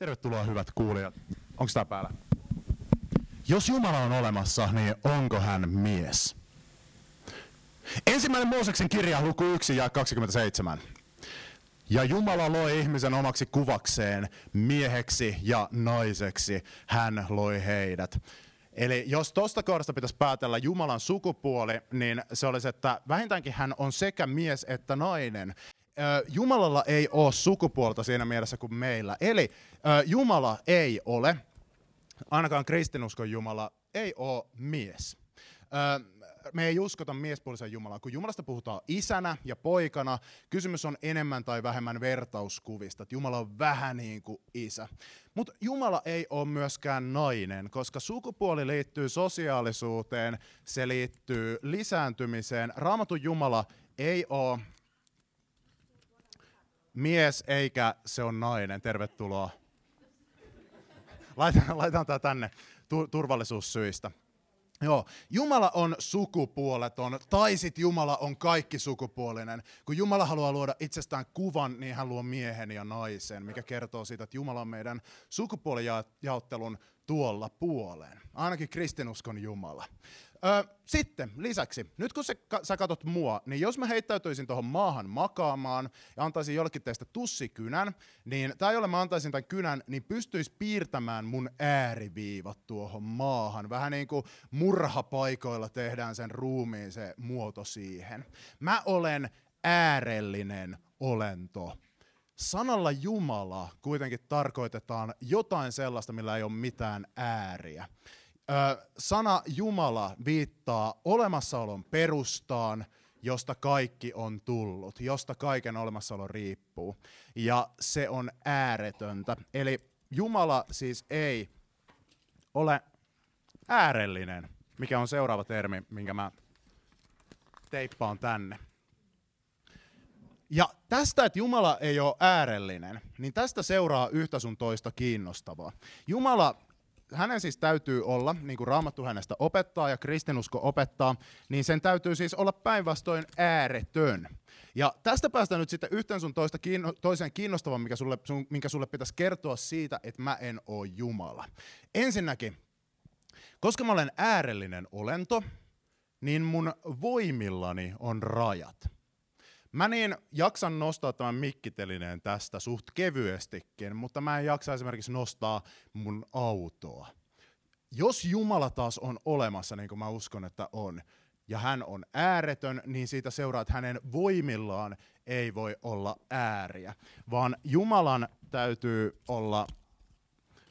Tervetuloa hyvät kuulijat. Onko tämä päällä? Jos Jumala on olemassa, niin onko hän mies? Ensimmäinen Mooseksen kirja, luku 1 ja 27. Ja Jumala loi ihmisen omaksi kuvakseen, mieheksi ja naiseksi hän loi heidät. Eli jos tuosta kohdasta pitäisi päätellä Jumalan sukupuoli, niin se olisi, että vähintäänkin hän on sekä mies että nainen. Jumalalla ei ole sukupuolta siinä mielessä kuin meillä. Eli Jumala ei ole, ainakaan kristinuskon Jumala, ei ole mies. Me ei uskota miespuolisen Jumalaa. Kun Jumalasta puhutaan isänä ja poikana, kysymys on enemmän tai vähemmän vertauskuvista. Että Jumala on vähän niin kuin isä. Mutta Jumala ei ole myöskään nainen, koska sukupuoli liittyy sosiaalisuuteen, se liittyy lisääntymiseen. Raamatun Jumala ei ole mies eikä se on nainen. Tervetuloa. Laitan, laitan tämä tänne turvallisuussyistä. Joo, Jumala on sukupuoleton, tai sitten Jumala on kaikki sukupuolinen. Kun Jumala haluaa luoda itsestään kuvan, niin hän luo miehen ja naisen, mikä kertoo siitä, että Jumala on meidän sukupuolijaottelun tuolla puoleen. Ainakin kristinuskon Jumala. Ö, sitten lisäksi, nyt kun sä, sä katot mua, niin jos mä heittäytyisin tuohon maahan makaamaan ja antaisin jollekin teistä tussikynän, niin, tai jolle mä antaisin tämän kynän, niin pystyisi piirtämään mun ääriviivat tuohon maahan. Vähän niin kuin murhapaikoilla tehdään sen ruumiin se muoto siihen. Mä olen äärellinen olento. Sanalla Jumala kuitenkin tarkoitetaan jotain sellaista, millä ei ole mitään ääriä sana Jumala viittaa olemassaolon perustaan, josta kaikki on tullut, josta kaiken olemassaolo riippuu. Ja se on ääretöntä. Eli Jumala siis ei ole äärellinen, mikä on seuraava termi, minkä mä teippaan tänne. Ja tästä, että Jumala ei ole äärellinen, niin tästä seuraa yhtä sun toista kiinnostavaa. Jumala hänen siis täytyy olla, niin kuin Raamattu hänestä opettaa ja kristinusko opettaa, niin sen täytyy siis olla päinvastoin ääretön. Ja tästä päästään nyt sitten yhteen sun toista kiinno, toiseen kiinnostavan, mikä sulle, sun, minkä sulle pitäisi kertoa siitä, että mä en ole Jumala. Ensinnäkin, koska mä olen äärellinen olento, niin mun voimillani on rajat. Mä niin jaksan nostaa tämän mikkitelineen tästä suht kevyestikin, mutta mä en jaksa esimerkiksi nostaa mun autoa. Jos Jumala taas on olemassa, niin kuin mä uskon, että on, ja hän on ääretön, niin siitä seuraa, että hänen voimillaan ei voi olla ääriä, vaan Jumalan täytyy olla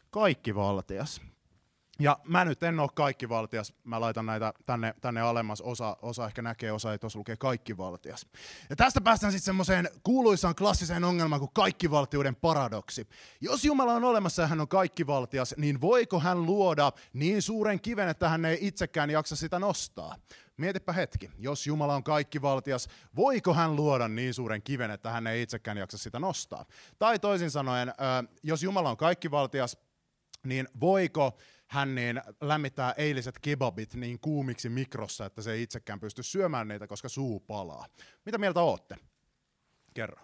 kaikkivaltias. Ja mä nyt en ole kaikki valtias, mä laitan näitä tänne, tänne alemmas, osa, osa ehkä näkee, osa ei tuossa lukee kaikki valtias. Ja tästä päästään sitten semmoiseen kuuluisaan klassiseen ongelmaan kuin kaikkivaltiuden paradoksi. Jos Jumala on olemassa ja hän on kaikkivaltias, niin voiko hän luoda niin suuren kiven, että hän ei itsekään jaksa sitä nostaa? Mietipä hetki, jos Jumala on kaikkivaltias, voiko hän luoda niin suuren kiven, että hän ei itsekään jaksa sitä nostaa? Tai toisin sanoen, jos Jumala on kaikkivaltias, niin voiko hän niin lämmittää eiliset kebabit niin kuumiksi mikrossa, että se ei itsekään pysty syömään niitä, koska suu palaa. Mitä mieltä ootte? Kerro.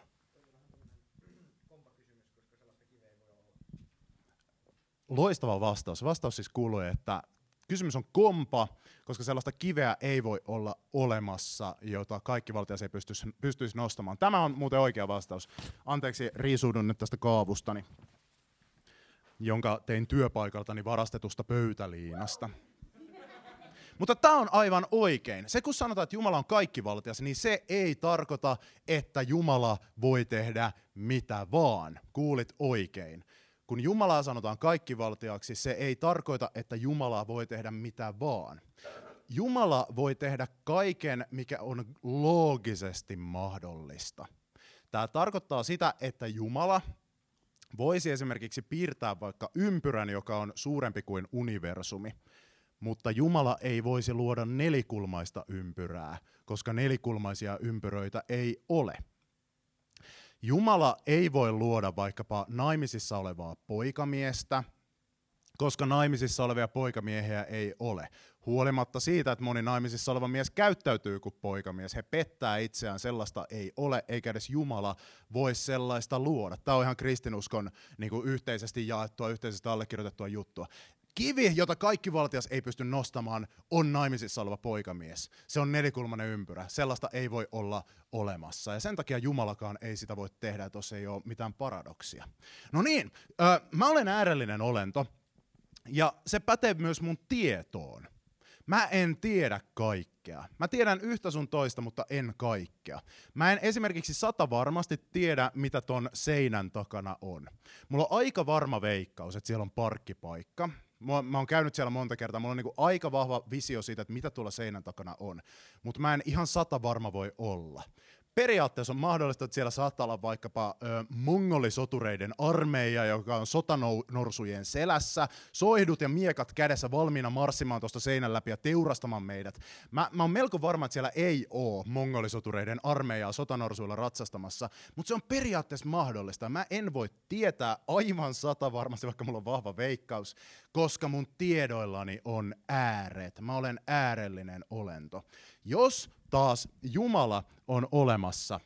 Loistava vastaus. Vastaus siis kuuluu, että kysymys on kompa, koska sellaista kiveä ei voi olla olemassa, jota kaikki valtias ei pystyisi, pystyisi nostamaan. Tämä on muuten oikea vastaus. Anteeksi, riisuudun nyt tästä kaavustani jonka tein työpaikaltani varastetusta pöytäliinasta. Mutta tämä on aivan oikein. Se kun sanotaan, että Jumala on kaikkivaltias, niin se ei tarkoita, että Jumala voi tehdä mitä vaan. Kuulit oikein. Kun Jumalaa sanotaan kaikkivaltiaksi, se ei tarkoita, että Jumala voi tehdä mitä vaan. Jumala voi tehdä kaiken, mikä on loogisesti mahdollista. Tämä tarkoittaa sitä, että Jumala voisi esimerkiksi piirtää vaikka ympyrän, joka on suurempi kuin universumi, mutta Jumala ei voisi luoda nelikulmaista ympyrää, koska nelikulmaisia ympyröitä ei ole. Jumala ei voi luoda vaikkapa naimisissa olevaa poikamiestä, koska naimisissa olevia poikamiehiä ei ole. Huolimatta siitä, että moni naimisissa oleva mies käyttäytyy kuin poikamies, he pettää itseään, sellaista ei ole, eikä edes Jumala voi sellaista luoda. Tämä on ihan kristinuskon niin kuin yhteisesti jaettua, yhteisesti allekirjoitettua juttua. Kivi, jota kaikki valtias ei pysty nostamaan, on naimisissa oleva poikamies. Se on nelikulmainen ympyrä. Sellaista ei voi olla olemassa. Ja sen takia Jumalakaan ei sitä voi tehdä, jos ei ole mitään paradoksia. No niin, äh, mä olen äärellinen olento, ja se pätee myös mun tietoon. Mä en tiedä kaikkea. Mä tiedän yhtä sun toista, mutta en kaikkea. Mä en esimerkiksi sata varmasti tiedä, mitä ton seinän takana on. Mulla on aika varma veikkaus, että siellä on parkkipaikka. Mä, mä oon käynyt siellä monta kertaa, mulla on niinku aika vahva visio siitä, että mitä tuolla seinän takana on. Mutta mä en ihan sata varma voi olla periaatteessa on mahdollista, että siellä saattaa olla vaikkapa ö, mongolisotureiden armeija, joka on sotanorsujen selässä, soihdut ja miekat kädessä valmiina marssimaan tuosta seinän läpi ja teurastamaan meidät. Mä, mä oon melko varma, että siellä ei ole mongolisotureiden armeijaa sotanorsuilla ratsastamassa, mutta se on periaatteessa mahdollista. Mä en voi tietää aivan sata varmasti, vaikka mulla on vahva veikkaus, koska mun tiedoillani on ääret. Mä olen äärellinen olento. Jos taas Jumala on olemassa,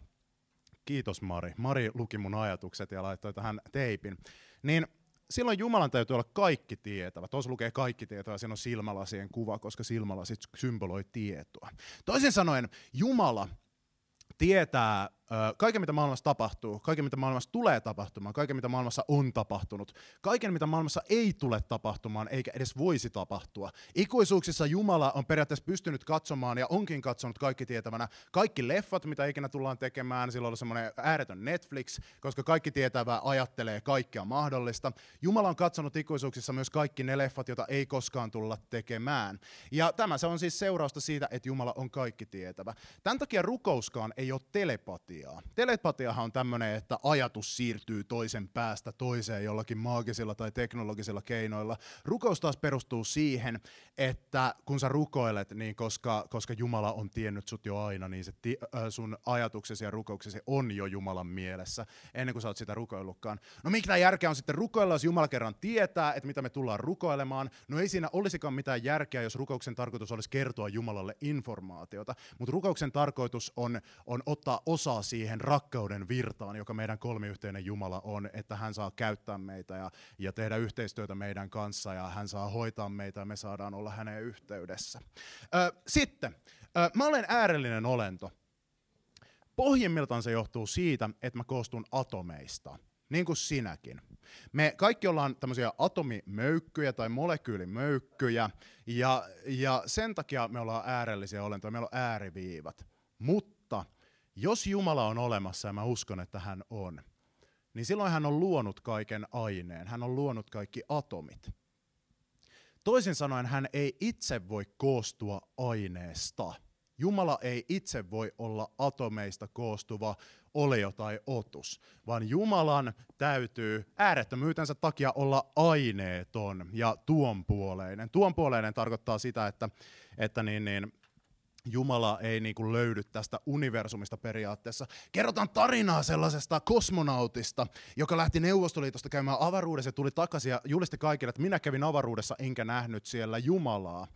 kiitos Mari, Mari luki mun ajatukset ja laittoi tähän teipin, niin silloin Jumalan täytyy olla kaikki tietävä. Tuossa lukee kaikki tietoa ja siinä on silmälasien kuva, koska silmälasit symboloi tietoa. Toisin sanoen Jumala tietää kaiken, mitä maailmassa tapahtuu, kaiken, mitä maailmassa tulee tapahtumaan, kaiken, mitä maailmassa on tapahtunut, kaiken, mitä maailmassa ei tule tapahtumaan, eikä edes voisi tapahtua. Ikuisuuksissa Jumala on periaatteessa pystynyt katsomaan ja onkin katsonut kaikki tietävänä kaikki leffat, mitä ikinä tullaan tekemään. Silloin on semmoinen ääretön Netflix, koska kaikki tietävä ajattelee kaikkea mahdollista. Jumala on katsonut ikuisuuksissa myös kaikki ne leffat, joita ei koskaan tulla tekemään. Ja tämä se on siis seurausta siitä, että Jumala on kaikki tietävä. Tämän takia rukouskaan ei ole telepatia telepatiaa. Telepatiahan on tämmöinen, että ajatus siirtyy toisen päästä toiseen jollakin maagisilla tai teknologisilla keinoilla. Rukous taas perustuu siihen, että kun sä rukoilet, niin koska, koska Jumala on tiennyt sut jo aina, niin se ti, äh, sun ajatuksesi ja rukouksesi on jo Jumalan mielessä, ennen kuin sä oot sitä rukoillutkaan. No mikä järkeä on sitten rukoilla, jos Jumala kerran tietää, että mitä me tullaan rukoilemaan? No ei siinä olisikaan mitään järkeä, jos rukouksen tarkoitus olisi kertoa Jumalalle informaatiota, mutta rukouksen tarkoitus on, on ottaa osaa siihen rakkauden virtaan, joka meidän kolmiyhteinen Jumala on, että hän saa käyttää meitä ja, ja tehdä yhteistyötä meidän kanssa ja hän saa hoitaa meitä ja me saadaan olla häneen yhteydessä. Ö, sitten, ö, mä olen äärellinen olento. Pohjimmiltaan se johtuu siitä, että mä koostun atomeista, niin kuin sinäkin. Me kaikki ollaan tämmöisiä atomimöykkyjä tai molekyylimöykkyjä, ja, ja sen takia me ollaan äärellisiä olentoja, meillä on ääriviivat. Mutta jos Jumala on olemassa, ja mä uskon, että hän on, niin silloin hän on luonut kaiken aineen, hän on luonut kaikki atomit. Toisin sanoen hän ei itse voi koostua aineesta. Jumala ei itse voi olla atomeista koostuva olio tai otus, vaan Jumalan täytyy äärettömyytensä takia olla aineeton ja tuonpuoleinen. Tuonpuoleinen tarkoittaa sitä, että, että niin, niin, Jumala ei niin kuin löydy tästä universumista periaatteessa. Kerrotaan tarinaa sellaisesta kosmonautista, joka lähti Neuvostoliitosta käymään avaruudessa ja tuli takaisin ja julisti kaikille, että minä kävin avaruudessa enkä nähnyt siellä Jumalaa.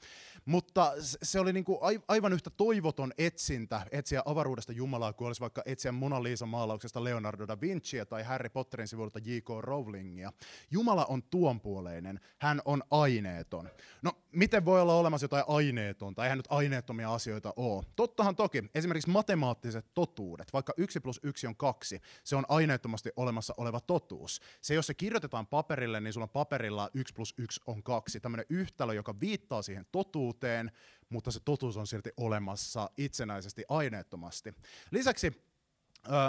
Mutta se oli niin kuin aivan yhtä toivoton etsintä etsiä avaruudesta Jumalaa, kuin olisi vaikka etsiä Mona Lisa maalauksesta Leonardo da Vinciä tai Harry Potterin sivuilta J.K. Rowlingia. Jumala on tuonpuoleinen, hän on aineeton. No, miten voi olla olemassa jotain aineetonta? Eihän nyt aineettomia asioita ole. Tottahan toki, esimerkiksi matemaattiset totuudet, vaikka 1 plus 1 on 2, se on aineettomasti olemassa oleva totuus. Se, jos se kirjoitetaan paperille, niin sulla on paperilla 1 plus 1 on 2, tämmöinen yhtälö, joka viittaa siihen totuuteen, mutta se totuus on silti olemassa itsenäisesti aineettomasti. Lisäksi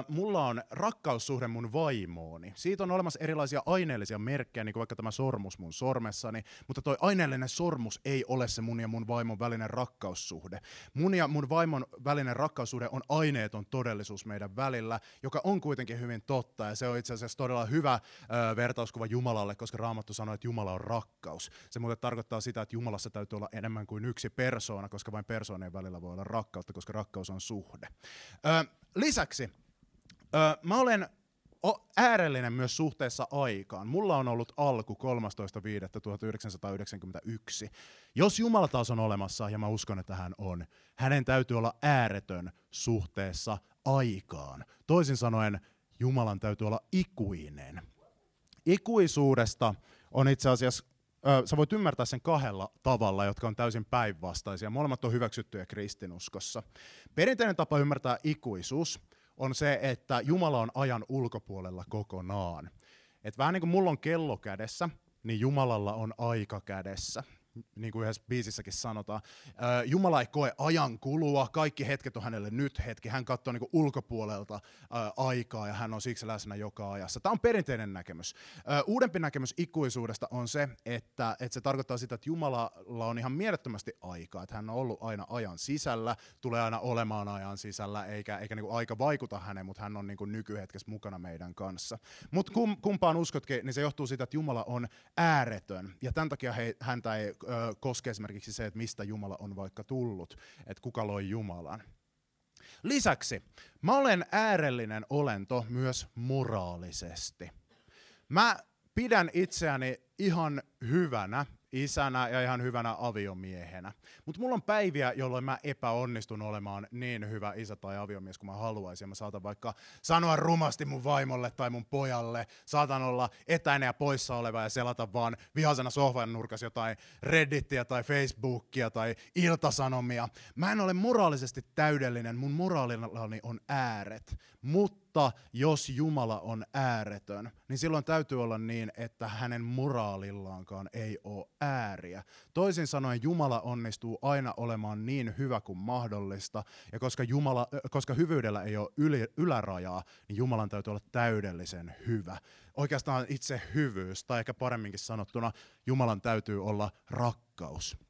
mulla on rakkaussuhde mun vaimooni. Siitä on olemassa erilaisia aineellisia merkkejä, niin kuin vaikka tämä sormus mun sormessani, mutta toi aineellinen sormus ei ole se mun ja mun vaimon välinen rakkaussuhde. Mun ja mun vaimon välinen rakkaussuhde on aineeton todellisuus meidän välillä, joka on kuitenkin hyvin totta, ja se on itse asiassa todella hyvä ö, vertauskuva Jumalalle, koska Raamattu sanoo, että Jumala on rakkaus. Se muuten tarkoittaa sitä, että Jumalassa täytyy olla enemmän kuin yksi persoona, koska vain persoonien välillä voi olla rakkautta, koska rakkaus on suhde. Ö, lisäksi Öö, mä olen äärellinen myös suhteessa aikaan. Mulla on ollut alku 13.5.1991. Jos Jumala taas on olemassa, ja mä uskon, että hän on, hänen täytyy olla ääretön suhteessa aikaan. Toisin sanoen, Jumalan täytyy olla ikuinen. Ikuisuudesta on itse asiassa sä voit ymmärtää sen kahdella tavalla, jotka on täysin päinvastaisia. Molemmat on hyväksyttyjä kristinuskossa. Perinteinen tapa ymmärtää ikuisuus on se, että Jumala on ajan ulkopuolella kokonaan. Et vähän niin kuin mulla on kello kädessä, niin Jumalalla on aika kädessä niin kuin yhdessä biisissäkin sanotaan. Jumala ei koe ajan kulua, kaikki hetket on hänelle nyt hetki. Hän katsoo niin kuin ulkopuolelta aikaa ja hän on siksi läsnä joka ajassa. Tämä on perinteinen näkemys. Uudempi näkemys ikuisuudesta on se, että, että se tarkoittaa sitä, että Jumalalla on ihan mielettömästi aikaa. Että hän on ollut aina ajan sisällä, tulee aina olemaan ajan sisällä, eikä, eikä niin kuin aika vaikuta häneen, mutta hän on niin kuin nykyhetkessä mukana meidän kanssa. Mutta kum, kumpaan uskotkin, niin se johtuu siitä, että Jumala on ääretön. Ja tämän takia he, häntä ei koskee esimerkiksi se, että mistä Jumala on vaikka tullut, että kuka loi Jumalan. Lisäksi mä olen äärellinen olento myös moraalisesti. Mä pidän itseäni ihan hyvänä isänä ja ihan hyvänä aviomiehenä. Mutta mulla on päiviä, jolloin mä epäonnistun olemaan niin hyvä isä tai aviomies kuin mä haluaisin. Mä saatan vaikka sanoa rumasti mun vaimolle tai mun pojalle. Saatan olla etäinen ja poissa oleva ja selata vaan vihasena sohvan nurkas jotain Reddittiä tai Facebookia tai iltasanomia. Mä en ole moraalisesti täydellinen, mun moraalillani on ääret. Mutta jos Jumala on ääretön, niin silloin täytyy olla niin, että hänen moraalillaankaan ei ole ääriä. Toisin sanoen Jumala onnistuu aina olemaan niin hyvä kuin mahdollista, ja koska, Jumala, koska hyvyydellä ei ole yli, ylärajaa, niin Jumalan täytyy olla täydellisen hyvä. Oikeastaan itse hyvyys, tai ehkä paremminkin sanottuna, Jumalan täytyy olla rakkaus.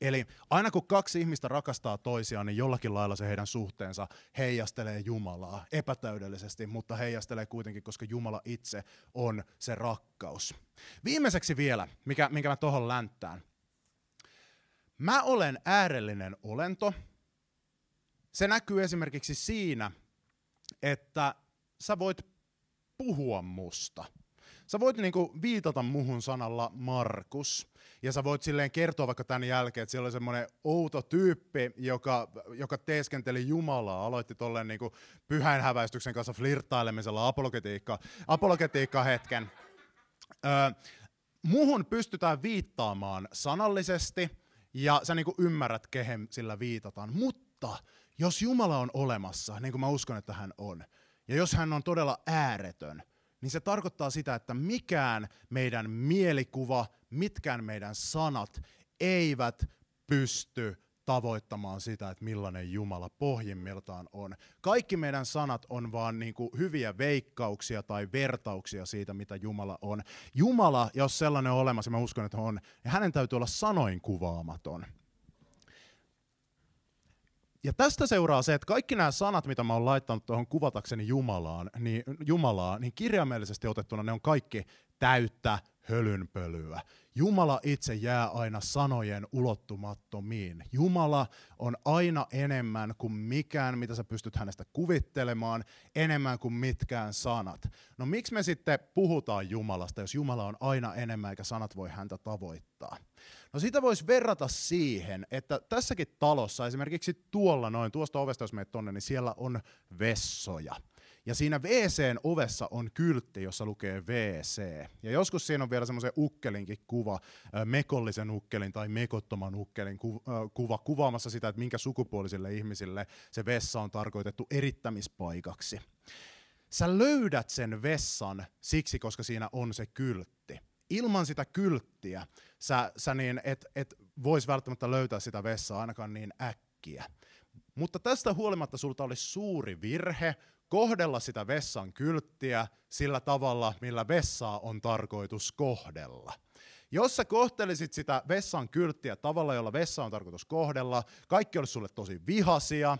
Eli aina kun kaksi ihmistä rakastaa toisiaan, niin jollakin lailla se heidän suhteensa heijastelee Jumalaa epätäydellisesti, mutta heijastelee kuitenkin, koska Jumala itse on se rakkaus. Viimeiseksi vielä, mikä, minkä mä tuohon länttään. Mä olen äärellinen olento. Se näkyy esimerkiksi siinä, että sä voit puhua musta. Sä voit niinku viitata muhun sanalla Markus, ja sä voit silleen kertoa vaikka tämän jälkeen, että siellä oli semmoinen outo tyyppi, joka, joka teeskenteli Jumalaa, aloitti tolleen niinku pyhäinhäväistyksen kanssa flirttailemisella apologetiikka, apologetiikka hetken. Öö, muhun pystytään viittaamaan sanallisesti, ja sä niinku ymmärrät, kehen sillä viitataan. Mutta jos Jumala on olemassa, niin kuin mä uskon, että hän on, ja jos hän on todella ääretön, niin se tarkoittaa sitä, että mikään meidän mielikuva, mitkään meidän sanat eivät pysty tavoittamaan sitä, että millainen Jumala pohjimmiltaan on. Kaikki meidän sanat on vaan niin kuin hyviä veikkauksia tai vertauksia siitä, mitä Jumala on. Jumala, jos sellainen on olemassa, mä uskon, että on, niin hänen täytyy olla sanoin kuvaamaton. Ja tästä seuraa se, että kaikki nämä sanat, mitä mä oon laittanut tuohon kuvatakseni Jumalaan, niin, Jumalaa, niin kirjaimellisesti otettuna ne on kaikki täyttä hölynpölyä. Jumala itse jää aina sanojen ulottumattomiin. Jumala on aina enemmän kuin mikään, mitä sä pystyt hänestä kuvittelemaan, enemmän kuin mitkään sanat. No miksi me sitten puhutaan Jumalasta, jos Jumala on aina enemmän eikä sanat voi häntä tavoittaa? No sitä voisi verrata siihen, että tässäkin talossa, esimerkiksi tuolla noin, tuosta ovesta jos menet tonne, niin siellä on vessoja. Ja siinä WCn ovessa on kyltti, jossa lukee WC. Ja joskus siinä on vielä semmoisen ukkelinkin kuva, mekollisen ukkelin tai mekottoman ukkelin kuva, kuvaamassa sitä, että minkä sukupuolisille ihmisille se vessa on tarkoitettu erittämispaikaksi. Sä löydät sen vessan siksi, koska siinä on se kyltti. Ilman sitä kylttiä sä, sä niin et, et vois välttämättä löytää sitä vessaa ainakaan niin äkkiä. Mutta tästä huolimatta sulta olisi suuri virhe kohdella sitä vessan kylttiä sillä tavalla, millä vessaa on tarkoitus kohdella. Jos sä kohtelisit sitä vessan kylttiä tavalla, jolla vessa on tarkoitus kohdella, kaikki olisi sulle tosi vihasia,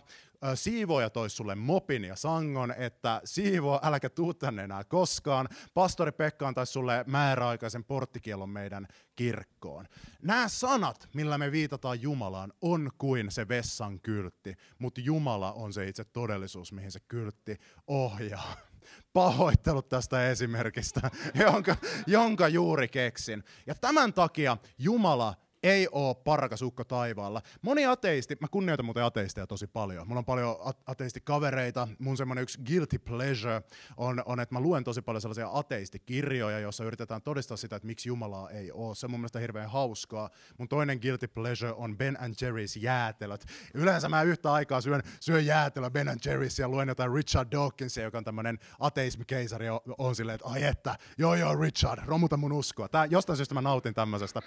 siivoja toisi sulle mopin ja sangon, että siivoa, äläkä tuu tänne enää koskaan. Pastori Pekka antaisi sulle määräaikaisen porttikielon meidän kirkkoon. Nämä sanat, millä me viitataan Jumalaan, on kuin se vessan kyltti, mutta Jumala on se itse todellisuus, mihin se kyltti ohjaa. Pahoittelut tästä esimerkistä, jonka, jonka juuri keksin. Ja tämän takia Jumala ei ole parkas ukko taivaalla. Moni ateisti, mä kunnioitan muuten ateisteja tosi paljon. Mulla on paljon ateistikavereita. Mun semmoinen yksi guilty pleasure on, on, että mä luen tosi paljon sellaisia ateistikirjoja, joissa yritetään todistaa sitä, että miksi Jumalaa ei ole. Se on mun mielestä hirveän hauskaa. Mun toinen guilty pleasure on Ben and Jerry's jäätelöt. Yleensä mä yhtä aikaa syön, syön jäätelö Ben and Jerry's ja luen jotain Richard Dawkinsia, joka on tämmöinen ateismikeisari, on, on silleen, että ai että, joo joo Richard, romuta mun uskoa. Tää, jostain syystä mä nautin tämmöisestä.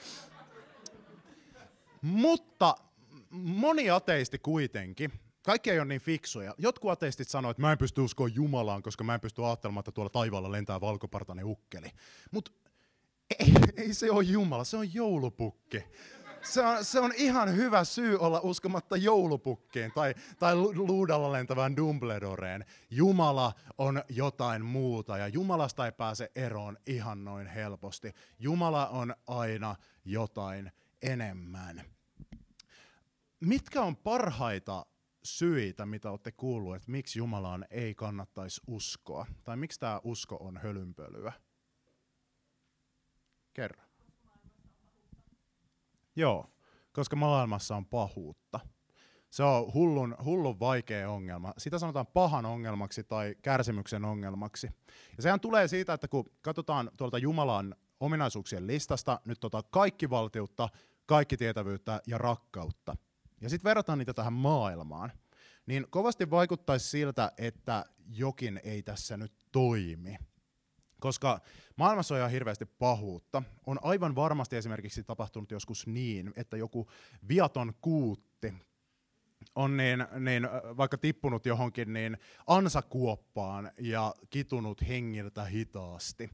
Mutta moni ateisti kuitenkin, kaikki ei ole niin fiksuja. Jotkut ateistit sanoo, että mä en pysty uskoa Jumalaan, koska mä en pysty ajattelemaan, että tuolla taivaalla lentää valkopartainen ukkeli. Mutta ei, ei se ole Jumala, se on joulupukki. Se on, se on ihan hyvä syy olla uskomatta joulupukkiin tai, tai luudalla lentävään Dumbledoreen. Jumala on jotain muuta ja Jumalasta ei pääse eroon ihan noin helposti. Jumala on aina jotain enemmän. Mitkä on parhaita syitä, mitä olette kuullut, että miksi Jumalaan ei kannattaisi uskoa? Tai miksi tämä usko on hölynpölyä? Kerro. Joo, koska maailmassa on pahuutta. Se on hullun, hullun vaikea ongelma. Sitä sanotaan pahan ongelmaksi tai kärsimyksen ongelmaksi. Ja sehän tulee siitä, että kun katsotaan tuolta Jumalan ominaisuuksien listasta nyt tota kaikki valtiutta, kaikki tietävyyttä ja rakkautta, ja sitten verrataan niitä tähän maailmaan, niin kovasti vaikuttaisi siltä, että jokin ei tässä nyt toimi. Koska maailmassa on ihan hirveästi pahuutta. On aivan varmasti esimerkiksi tapahtunut joskus niin, että joku viaton kuutti on niin, niin, vaikka tippunut johonkin niin ansakuoppaan ja kitunut hengiltä hitaasti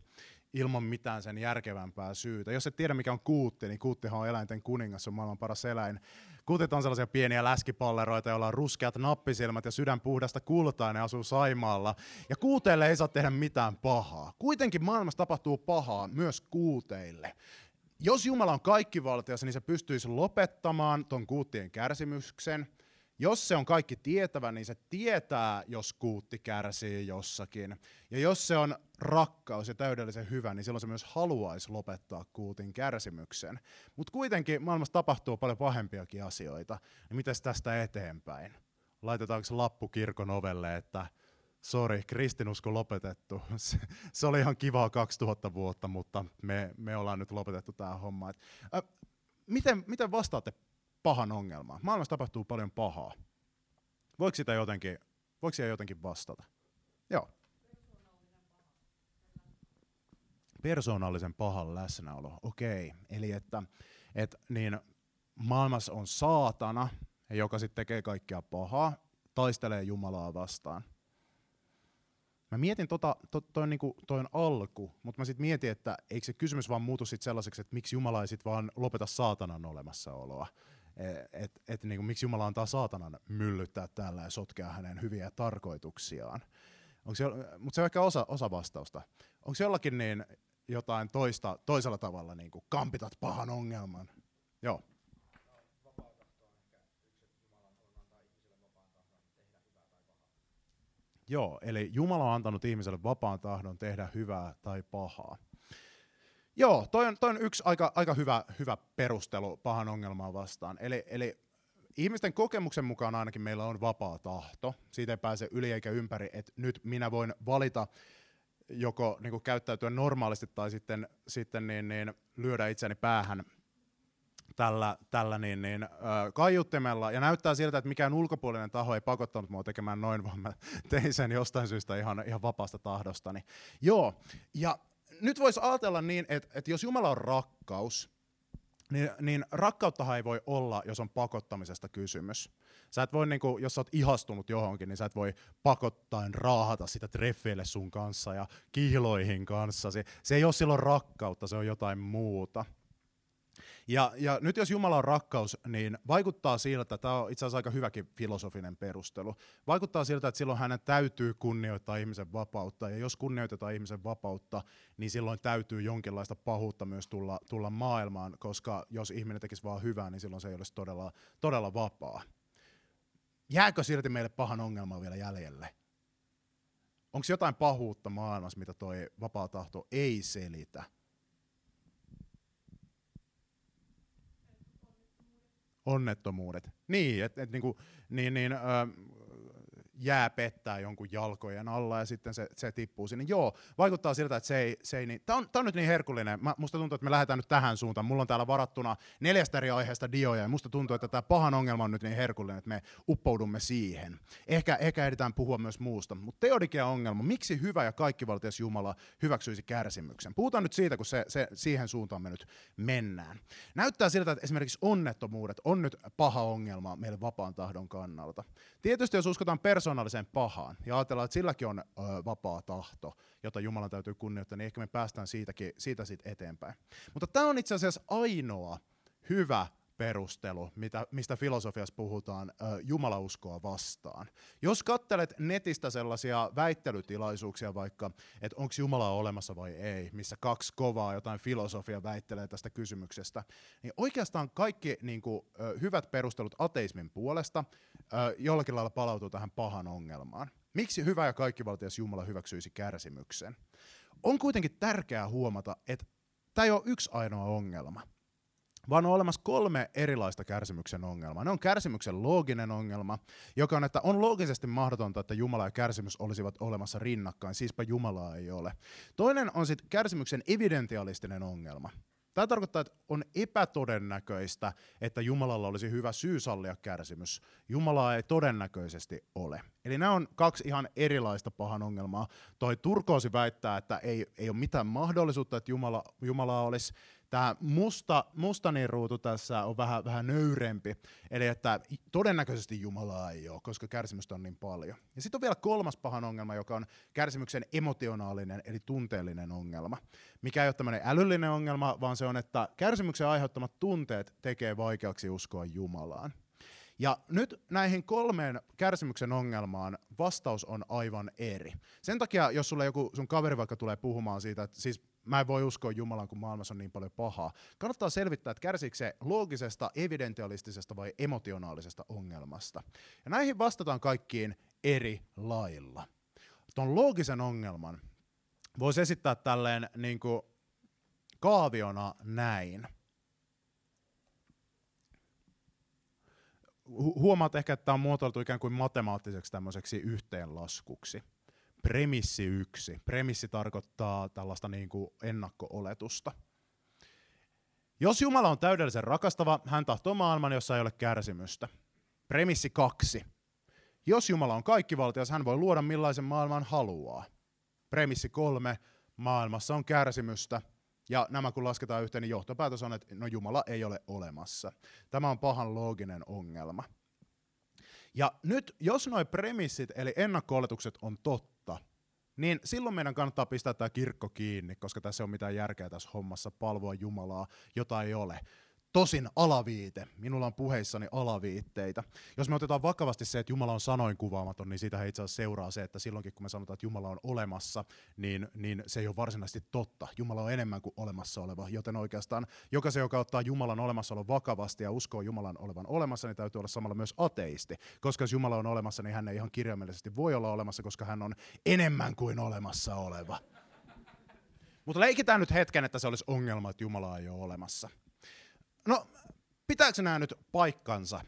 ilman mitään sen järkevämpää syytä. Jos et tiedä mikä on kuutti, niin kuuttihan on eläinten kuningas, on maailman paras eläin. Kuutit on sellaisia pieniä läskipalleroita, joilla on ruskeat nappisilmät ja sydän puhdasta kultaa, ne asuu Saimaalla. Ja kuuteille ei saa tehdä mitään pahaa. Kuitenkin maailmassa tapahtuu pahaa myös kuuteille. Jos Jumala on kaikkivaltias, niin se pystyisi lopettamaan ton kuuttien kärsimyksen – jos se on kaikki tietävä, niin se tietää, jos kuutti kärsii jossakin. Ja jos se on rakkaus ja täydellisen hyvä, niin silloin se myös haluaisi lopettaa kuutin kärsimyksen. Mutta kuitenkin maailmassa tapahtuu paljon pahempiakin asioita. Niin miten tästä eteenpäin? Laitetaanko lappu kirkon ovelle, että sori, kristinusko lopetettu. Se oli ihan kivaa 2000 vuotta, mutta me, me ollaan nyt lopetettu tämä homma. Et, äh, miten, miten vastaatte pahan ongelmaan. Maailmassa tapahtuu paljon pahaa. Voiko sitä jotenkin, voiko sitä jotenkin vastata? Joo. Persoonallisen pahan läsnäolo, okei. Okay. Eli että, että niin maailmassa on saatana, joka sitten tekee kaikkea pahaa, taistelee Jumalaa vastaan. Mä mietin, tota, to, toi, niinku, toi on alku, mutta mä sitten mietin, että eikö se kysymys vaan muutu sit sellaiseksi, että miksi Jumala ei sit vaan lopeta saatanan olemassaoloa että et, niin miksi Jumala antaa saatanan myllyttää täällä ja sotkea hänen hyviä tarkoituksiaan. Se, mutta se on ehkä osa, osa vastausta. Onko jollakin niin jotain toista, toisella tavalla niin kuin kampitat pahan ongelman? Joo. Joo, eli Jumala on antanut ihmiselle vapaan tahdon tehdä hyvää tai pahaa. Joo, toi on, toi on yksi aika, aika hyvä, hyvä perustelu pahan ongelmaan vastaan. Eli, eli ihmisten kokemuksen mukaan ainakin meillä on vapaa tahto. Siitä ei pääse yli eikä ympäri, että nyt minä voin valita joko niin kuin käyttäytyä normaalisti tai sitten, sitten niin, niin, lyödä itseni päähän tällä, tällä niin, niin, äh, kaiuttimella. Ja näyttää siltä, että mikään ulkopuolinen taho ei pakottanut mua tekemään noin, vaan mä tein sen jostain syystä ihan, ihan vapaasta tahdostani. Joo, ja nyt voisi ajatella niin, että, että jos Jumala on rakkaus, niin, niin rakkauttahan ei voi olla, jos on pakottamisesta kysymys. Sä et voi, niin kuin, jos sä oot ihastunut johonkin, niin sä et voi pakottain raahata sitä treffeille sun kanssa ja kihloihin kanssa. Se, se ei ole silloin rakkautta, se on jotain muuta. Ja, ja nyt jos Jumala on rakkaus, niin vaikuttaa siltä, tämä on itse asiassa aika hyväkin filosofinen perustelu, vaikuttaa siltä, että silloin hänen täytyy kunnioittaa ihmisen vapautta, ja jos kunnioitetaan ihmisen vapautta, niin silloin täytyy jonkinlaista pahuutta myös tulla, tulla maailmaan, koska jos ihminen tekisi vaan hyvää, niin silloin se ei olisi todella, todella vapaa. Jääkö silti meille pahan ongelma vielä jäljelle? Onko jotain pahuutta maailmassa, mitä toi vapaa tahto ei selitä? Onnettomuudet. Niin, että et, niinku, niin, niin, jää pettää jonkun jalkojen alla ja sitten se, se tippuu sinne. Joo, vaikuttaa siltä, että se ei, se ei niin... Tämä on, tää on nyt niin herkullinen. Mä, musta tuntuu, että me lähdetään nyt tähän suuntaan. Mulla on täällä varattuna neljästä eri aiheesta dioja ja musta tuntuu, että tämä pahan ongelma on nyt niin herkullinen, että me uppoudumme siihen. Ehkä, ehkä ehditään puhua myös muusta. Mutta teodikia ongelma, miksi hyvä ja kaikkivaltias Jumala hyväksyisi kärsimyksen? Puhutaan nyt siitä, kun se, se, siihen suuntaan me nyt mennään. Näyttää siltä, että esimerkiksi onnettomuudet on nyt paha ongelma meille vapaan tahdon kannalta. Tietysti jos uskotaan persoon persoonalliseen pahaan ja ajatellaan, että silläkin on ö, vapaa tahto, jota Jumalan täytyy kunnioittaa, niin ehkä me päästään siitäkin, siitä sitten eteenpäin. Mutta tämä on itse asiassa ainoa hyvä perustelu, mitä, mistä filosofiassa puhutaan ö, jumalauskoa vastaan. Jos katselet netistä sellaisia väittelytilaisuuksia vaikka, että onko Jumala olemassa vai ei, missä kaksi kovaa jotain filosofia väittelee tästä kysymyksestä, niin oikeastaan kaikki niin kuin, ö, hyvät perustelut ateismin puolesta ö, jollakin lailla palautuu tähän pahan ongelmaan. Miksi hyvä ja kaikkivaltias Jumala hyväksyisi kärsimyksen? On kuitenkin tärkeää huomata, että tämä ei ole yksi ainoa ongelma vaan on olemassa kolme erilaista kärsimyksen ongelmaa. Ne on kärsimyksen looginen ongelma, joka on, että on loogisesti mahdotonta, että Jumala ja kärsimys olisivat olemassa rinnakkain, siispä Jumalaa ei ole. Toinen on sitten kärsimyksen evidentialistinen ongelma. Tämä tarkoittaa, että on epätodennäköistä, että Jumalalla olisi hyvä syy sallia kärsimys. Jumalaa ei todennäköisesti ole. Eli nämä on kaksi ihan erilaista pahan ongelmaa. Toi Turkoosi väittää, että ei, ei ole mitään mahdollisuutta, että Jumala, Jumalaa olisi Tämä musta, mustanin ruutu tässä on vähän, vähän nöyrempi, eli että todennäköisesti Jumalaa ei ole, koska kärsimystä on niin paljon. Ja sitten on vielä kolmas pahan ongelma, joka on kärsimyksen emotionaalinen, eli tunteellinen ongelma, mikä ei ole tämmöinen älyllinen ongelma, vaan se on, että kärsimyksen aiheuttamat tunteet tekee vaikeaksi uskoa Jumalaan. Ja nyt näihin kolmeen kärsimyksen ongelmaan vastaus on aivan eri. Sen takia, jos sulle joku sun kaveri vaikka tulee puhumaan siitä, että siis mä en voi uskoa Jumalan, kun maailmassa on niin paljon pahaa. Kannattaa selvittää, että kärsiikö se loogisesta, evidentialistisesta vai emotionaalisesta ongelmasta. Ja näihin vastataan kaikkiin eri lailla. Tuon loogisen ongelman voisi esittää tälleen niin kuin kaaviona näin. Huomaat ehkä, että tämä on muotoiltu ikään kuin matemaattiseksi tämmöiseksi yhteenlaskuksi premissi yksi. Premissi tarkoittaa tällaista niin kuin ennakko-oletusta. Jos Jumala on täydellisen rakastava, hän tahtoo maailman, jossa ei ole kärsimystä. Premissi kaksi. Jos Jumala on kaikkivaltias, hän voi luoda millaisen maailman haluaa. Premissi kolme. Maailmassa on kärsimystä, ja nämä kun lasketaan yhteen, niin johtopäätös on, että no Jumala ei ole olemassa. Tämä on pahan looginen ongelma. Ja nyt, jos nuo premissit, eli ennakko on totta, niin silloin meidän kannattaa pistää tämä kirkko kiinni, koska tässä ole mitään järkeä tässä hommassa palvoa Jumalaa, jota ei ole. Tosin alaviite. Minulla on puheissani alaviitteitä. Jos me otetaan vakavasti se, että Jumala on sanoin kuvaamaton, niin siitä itse asiassa seuraa se, että silloinkin kun me sanotaan, että Jumala on olemassa, niin, niin se ei ole varsinaisesti totta. Jumala on enemmän kuin olemassa oleva, joten oikeastaan jokaisen, joka ottaa Jumalan olemassaolon vakavasti ja uskoo Jumalan olevan olemassa, niin täytyy olla samalla myös ateisti. Koska jos Jumala on olemassa, niin hän ei ihan kirjaimellisesti voi olla olemassa, koska hän on enemmän kuin olemassa oleva. Mutta leikitään nyt hetken, että se olisi ongelma, että Jumala ei ole olemassa. No, pitääkö nämä nyt paikkansa?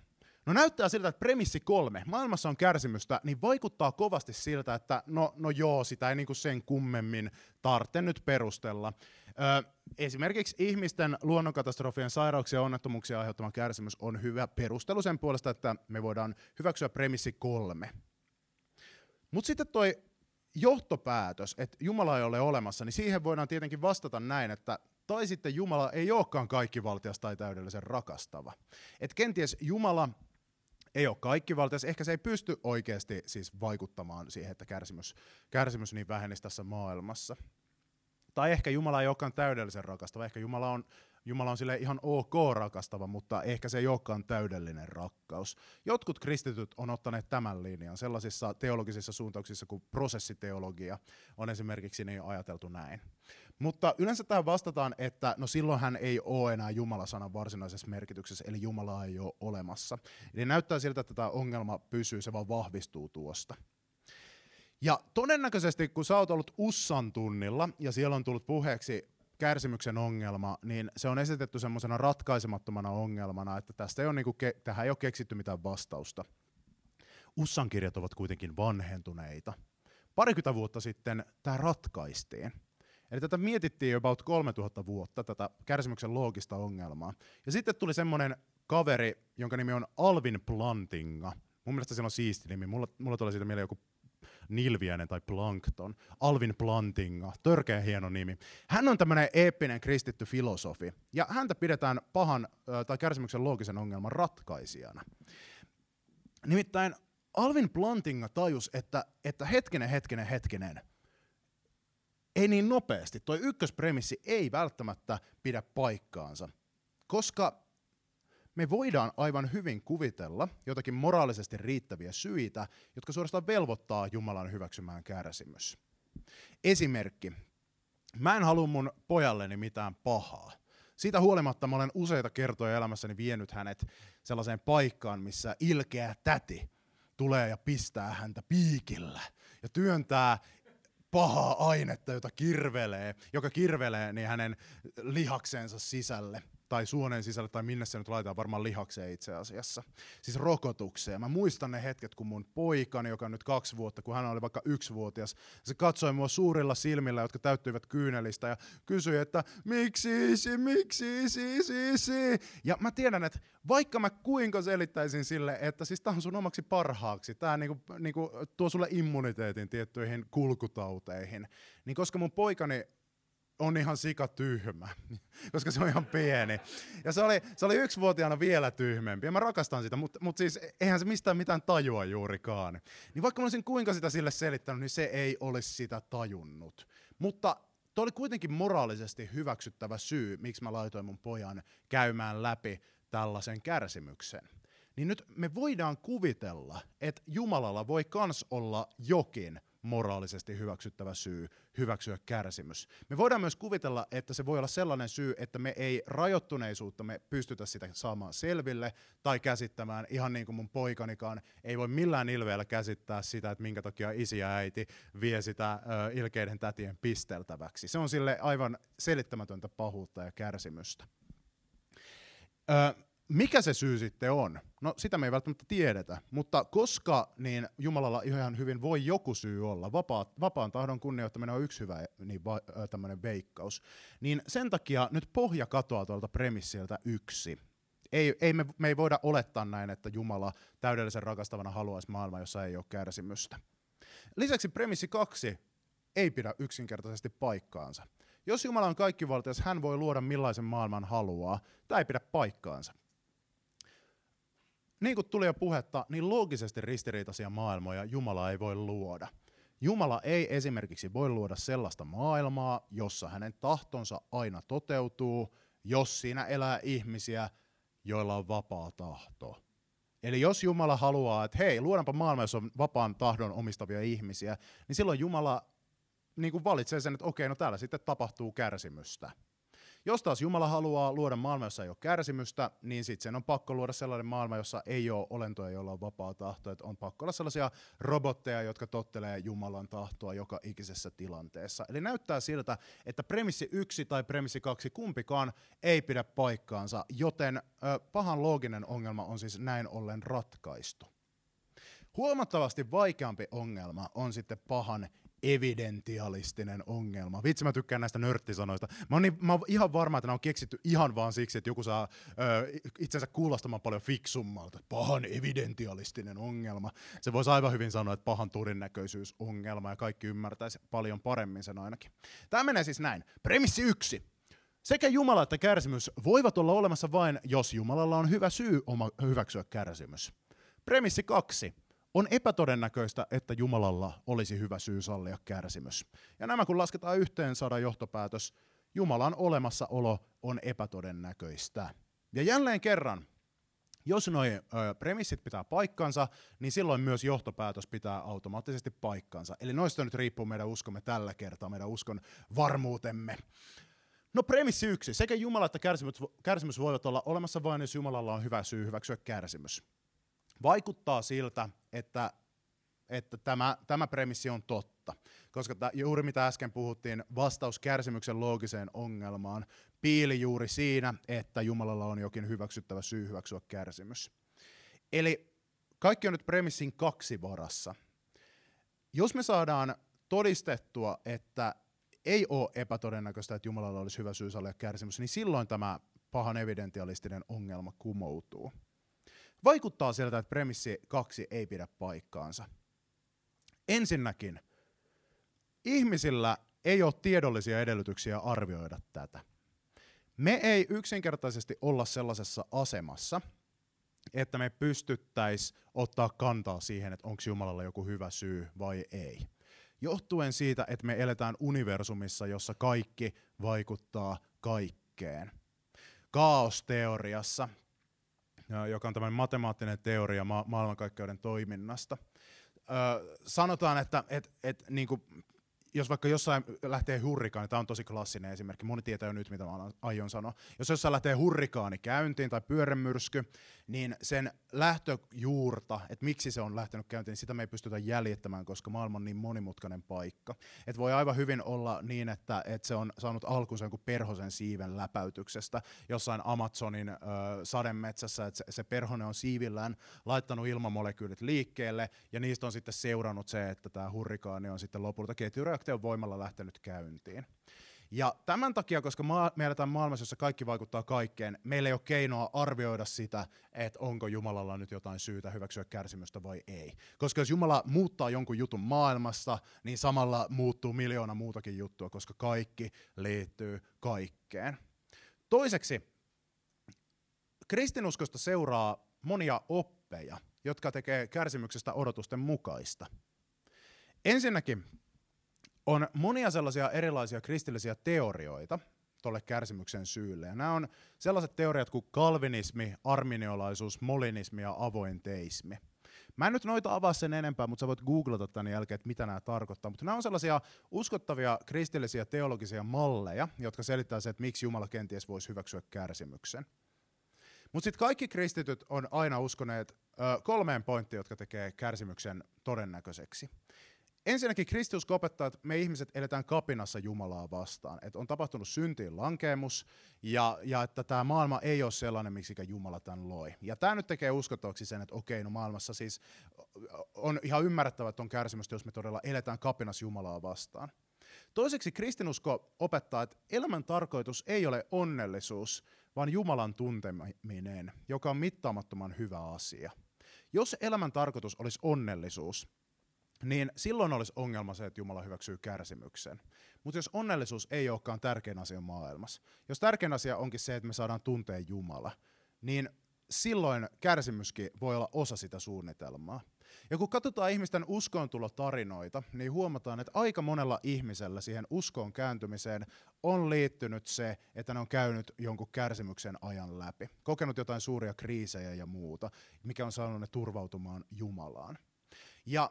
No näyttää siltä, että premissi kolme, maailmassa on kärsimystä, niin vaikuttaa kovasti siltä, että no, no joo, sitä ei niinku sen kummemmin tarvitse nyt perustella. Ö, esimerkiksi ihmisten luonnonkatastrofien, sairauksien ja onnettomuuksia aiheuttama kärsimys on hyvä perustelu sen puolesta, että me voidaan hyväksyä premissi kolme. Mutta sitten toi johtopäätös, että Jumala ei ole olemassa, niin siihen voidaan tietenkin vastata näin, että tai sitten Jumala ei olekaan kaikkivaltias tai täydellisen rakastava. Et kenties Jumala ei ole kaikkivaltias, ehkä se ei pysty oikeasti siis vaikuttamaan siihen, että kärsimys, kärsimys niin vähenisi tässä maailmassa. Tai ehkä Jumala ei olekaan täydellisen rakastava, ehkä Jumala on, Jumala on sille ihan ok rakastava, mutta ehkä se ei olekaan täydellinen rakkaus. Jotkut kristityt on ottaneet tämän linjan sellaisissa teologisissa suuntauksissa kuin prosessiteologia on esimerkiksi niin ajateltu näin. Mutta yleensä tähän vastataan, että no silloin hän ei ole enää Jumala-sanan varsinaisessa merkityksessä, eli Jumala ei ole olemassa. Eli näyttää siltä, että tämä ongelma pysyy, se vaan vahvistuu tuosta. Ja todennäköisesti, kun sä oot ollut Ussan tunnilla ja siellä on tullut puheeksi kärsimyksen ongelma, niin se on esitetty semmoisena ratkaisemattomana ongelmana, että tästä ei ole, niinku ke- tähän ei ole keksitty mitään vastausta. Ussan kirjat ovat kuitenkin vanhentuneita. Parikymmentä vuotta sitten tämä ratkaistiin. Eli tätä mietittiin about 3000 vuotta, tätä kärsimyksen loogista ongelmaa. Ja sitten tuli semmoinen kaveri, jonka nimi on Alvin Plantinga. Mun mielestä se on siisti nimi. Mulla, mulla tulee siitä mieleen joku Nilviäinen tai Plankton. Alvin Plantinga, törkeä hieno nimi. Hän on tämmöinen eeppinen kristitty filosofi, ja häntä pidetään pahan tai kärsimyksen loogisen ongelman ratkaisijana. Nimittäin Alvin Plantinga tajus, että, että hetkinen, hetkinen, hetkinen, ei niin nopeasti. Toi ykköspremissi ei välttämättä pidä paikkaansa, koska me voidaan aivan hyvin kuvitella jotakin moraalisesti riittäviä syitä, jotka suorastaan velvoittaa Jumalan hyväksymään kärsimys. Esimerkki. Mä en halua mun pojalleni mitään pahaa. Siitä huolimatta mä olen useita kertoja elämässäni vienyt hänet sellaiseen paikkaan, missä ilkeä täti tulee ja pistää häntä piikillä ja työntää pahaa ainetta, jota kirvelee, joka kirvelee niin hänen lihaksensa sisälle tai suonen sisälle tai minne se nyt laitetaan, varmaan lihakseen itse asiassa. Siis rokotukseen. Mä muistan ne hetket, kun mun poikani, joka on nyt kaksi vuotta, kun hän oli vaikka yksivuotias, se katsoi mua suurilla silmillä, jotka täyttyivät kyynelistä ja kysyi, että miksi isi, miksi isi, isi, isi. Ja mä tiedän, että vaikka mä kuinka selittäisin sille, että siis tää on sun omaksi parhaaksi, tää niinku, niinku tuo sulle immuniteetin tiettyihin kulkutauteihin, niin koska mun poikani on ihan sika tyhmä, koska se on ihan pieni. Ja se oli, se oli yksivuotiaana vielä tyhmempi, ja mä rakastan sitä, mutta, mutta siis eihän se mistään mitään tajua juurikaan. Niin vaikka mä olisin kuinka sitä sille selittänyt, niin se ei olisi sitä tajunnut. Mutta Tuo oli kuitenkin moraalisesti hyväksyttävä syy, miksi mä laitoin mun pojan käymään läpi tällaisen kärsimyksen. Niin nyt me voidaan kuvitella, että Jumalalla voi kans olla jokin moraalisesti hyväksyttävä syy hyväksyä kärsimys. Me voidaan myös kuvitella, että se voi olla sellainen syy, että me ei rajoittuneisuutta me pystytä sitä saamaan selville tai käsittämään, ihan niin kuin mun poikanikaan ei voi millään ilveellä käsittää sitä, että minkä takia isi ja äiti vie sitä ö, ilkeiden tätien pisteltäväksi. Se on sille aivan selittämätöntä pahuutta ja kärsimystä. Ö, mikä se syy sitten on? No sitä me ei välttämättä tiedetä, mutta koska niin Jumalalla ihan hyvin voi joku syy olla, vapaa, vapaan tahdon kunnioittaminen on yksi hyvä niin va, tämmöinen veikkaus, niin sen takia nyt pohja katoaa tuolta premissiltä yksi. Ei, ei me, me ei voida olettaa näin, että Jumala täydellisen rakastavana haluaisi maailmaa, jossa ei ole kärsimystä. Lisäksi premissi kaksi ei pidä yksinkertaisesti paikkaansa. Jos Jumala on kaikkivaltias, hän voi luoda millaisen maailman haluaa. Tämä ei pidä paikkaansa niin kuin tuli jo puhetta, niin loogisesti ristiriitaisia maailmoja Jumala ei voi luoda. Jumala ei esimerkiksi voi luoda sellaista maailmaa, jossa hänen tahtonsa aina toteutuu, jos siinä elää ihmisiä, joilla on vapaa tahto. Eli jos Jumala haluaa, että hei, luodaanpa maailma, jossa on vapaan tahdon omistavia ihmisiä, niin silloin Jumala niin kuin valitsee sen, että okei, no täällä sitten tapahtuu kärsimystä. Jos taas Jumala haluaa luoda maailma, jossa ei ole kärsimystä, niin sitten sen on pakko luoda sellainen maailma, jossa ei ole olentoja, joilla on vapaa tahto. Että on pakko olla sellaisia robotteja, jotka tottelee Jumalan tahtoa joka ikisessä tilanteessa. Eli näyttää siltä, että premissi yksi tai premissi kaksi kumpikaan ei pidä paikkaansa, joten ö, pahan looginen ongelma on siis näin ollen ratkaistu. Huomattavasti vaikeampi ongelma on sitten pahan evidentialistinen ongelma. Vitsi, mä tykkään näistä nörttisanoista. Mä oon, niin, mä oon ihan varma, että nämä on keksitty ihan vaan siksi, että joku saa ö, itsensä kuulostamaan paljon fiksummalta. Pahan evidentialistinen ongelma. Se voisi aivan hyvin sanoa, että pahan todennäköisyysongelma, ja kaikki ymmärtäisi paljon paremmin sen ainakin. Tämä menee siis näin. Premissi yksi. Sekä Jumala että kärsimys voivat olla olemassa vain, jos Jumalalla on hyvä syy oma hyväksyä kärsimys. Premissi kaksi. On epätodennäköistä, että Jumalalla olisi hyvä syy sallia kärsimys. Ja nämä kun lasketaan yhteen, saadaan johtopäätös. Jumalan olemassaolo on epätodennäköistä. Ja jälleen kerran, jos nuo premissit pitää paikkansa, niin silloin myös johtopäätös pitää automaattisesti paikkansa. Eli noista nyt riippuu meidän uskomme tällä kertaa, meidän uskon varmuutemme. No premissi yksi. Sekä Jumala että kärsimys, kärsimys voivat olla olemassa vain, jos Jumalalla on hyvä syy hyväksyä kärsimys. Vaikuttaa siltä, että että tämä, tämä premissi on totta. Koska ta, juuri mitä äsken puhuttiin, vastaus kärsimyksen loogiseen ongelmaan piili juuri siinä, että Jumalalla on jokin hyväksyttävä syy hyväksyä kärsimys. Eli kaikki on nyt premissin kaksi varassa. Jos me saadaan todistettua, että ei ole epätodennäköistä, että Jumalalla olisi hyvä syy kärsimys, niin silloin tämä pahan evidentialistinen ongelma kumoutuu. Vaikuttaa siltä, että premissi kaksi ei pidä paikkaansa. Ensinnäkin, ihmisillä ei ole tiedollisia edellytyksiä arvioida tätä. Me ei yksinkertaisesti olla sellaisessa asemassa, että me pystyttäisiin ottaa kantaa siihen, että onko Jumalalla joku hyvä syy vai ei. Johtuen siitä, että me eletään universumissa, jossa kaikki vaikuttaa kaikkeen. Kaosteoriassa, joka on tämmöinen matemaattinen teoria ma- maailmankaikkeuden toiminnasta, sanotaan, että et, et, niin kuin jos vaikka jossain lähtee hurrikaani, tämä on tosi klassinen esimerkki, moni tietää jo nyt, mitä mä aion sanoa. Jos jossain lähtee hurrikaani käyntiin tai pyörämyrsky, niin sen lähtöjuurta, että miksi se on lähtenyt käyntiin, sitä me ei pystytä jäljittämään, koska maailma on niin monimutkainen paikka. Et voi aivan hyvin olla niin, että, että se on saanut alkunsa jonkun perhosen siiven läpäytyksestä jossain Amazonin ö, sademetsässä, että se, se perhonen on siivillään laittanut ilmamolekyylit liikkeelle, ja niistä on sitten seurannut se, että tämä hurrikaani on sitten lopulta ketjureaktion voimalla lähtenyt käyntiin. Ja tämän takia, koska me eletään maailmassa, jossa kaikki vaikuttaa kaikkeen, meillä ei ole keinoa arvioida sitä, että onko Jumalalla nyt jotain syytä hyväksyä kärsimystä vai ei. Koska jos Jumala muuttaa jonkun jutun maailmassa, niin samalla muuttuu miljoona muutakin juttua, koska kaikki liittyy kaikkeen. Toiseksi, kristinuskosta seuraa monia oppeja, jotka tekee kärsimyksestä odotusten mukaista. Ensinnäkin on monia sellaisia erilaisia kristillisiä teorioita tuolle kärsimyksen syylle. Ja nämä on sellaiset teoriat kuin kalvinismi, arminiolaisuus, molinismi ja avoin teismi. Mä en nyt noita avaa sen enempää, mutta sä voit googlata tämän jälkeen, että mitä nämä tarkoittaa. Mutta nämä on sellaisia uskottavia kristillisiä teologisia malleja, jotka selittää se, että miksi Jumala kenties voisi hyväksyä kärsimyksen. Mutta sitten kaikki kristityt on aina uskoneet ö, kolmeen pointtiin, jotka tekee kärsimyksen todennäköiseksi. Ensinnäkin Kristus opettaa, että me ihmiset eletään kapinassa Jumalaa vastaan. Että on tapahtunut syntiin lankeemus ja, ja että tämä maailma ei ole sellainen, miksi Jumala tämän loi. Ja tämä nyt tekee uskottavaksi sen, että okei, no maailmassa siis on ihan ymmärrettävä, että on kärsimystä, jos me todella eletään kapinassa Jumalaa vastaan. Toiseksi kristinusko opettaa, että elämän tarkoitus ei ole onnellisuus, vaan Jumalan tunteminen, joka on mittaamattoman hyvä asia. Jos elämän tarkoitus olisi onnellisuus, niin silloin olisi ongelma se, että Jumala hyväksyy kärsimyksen. Mutta jos onnellisuus ei olekaan tärkein asia maailmassa, jos tärkein asia onkin se, että me saadaan tuntea Jumala, niin silloin kärsimyskin voi olla osa sitä suunnitelmaa. Ja kun katsotaan ihmisten uskoontulotarinoita, niin huomataan, että aika monella ihmisellä siihen uskoon kääntymiseen on liittynyt se, että ne on käynyt jonkun kärsimyksen ajan läpi, kokenut jotain suuria kriisejä ja muuta, mikä on saanut ne turvautumaan Jumalaan. Ja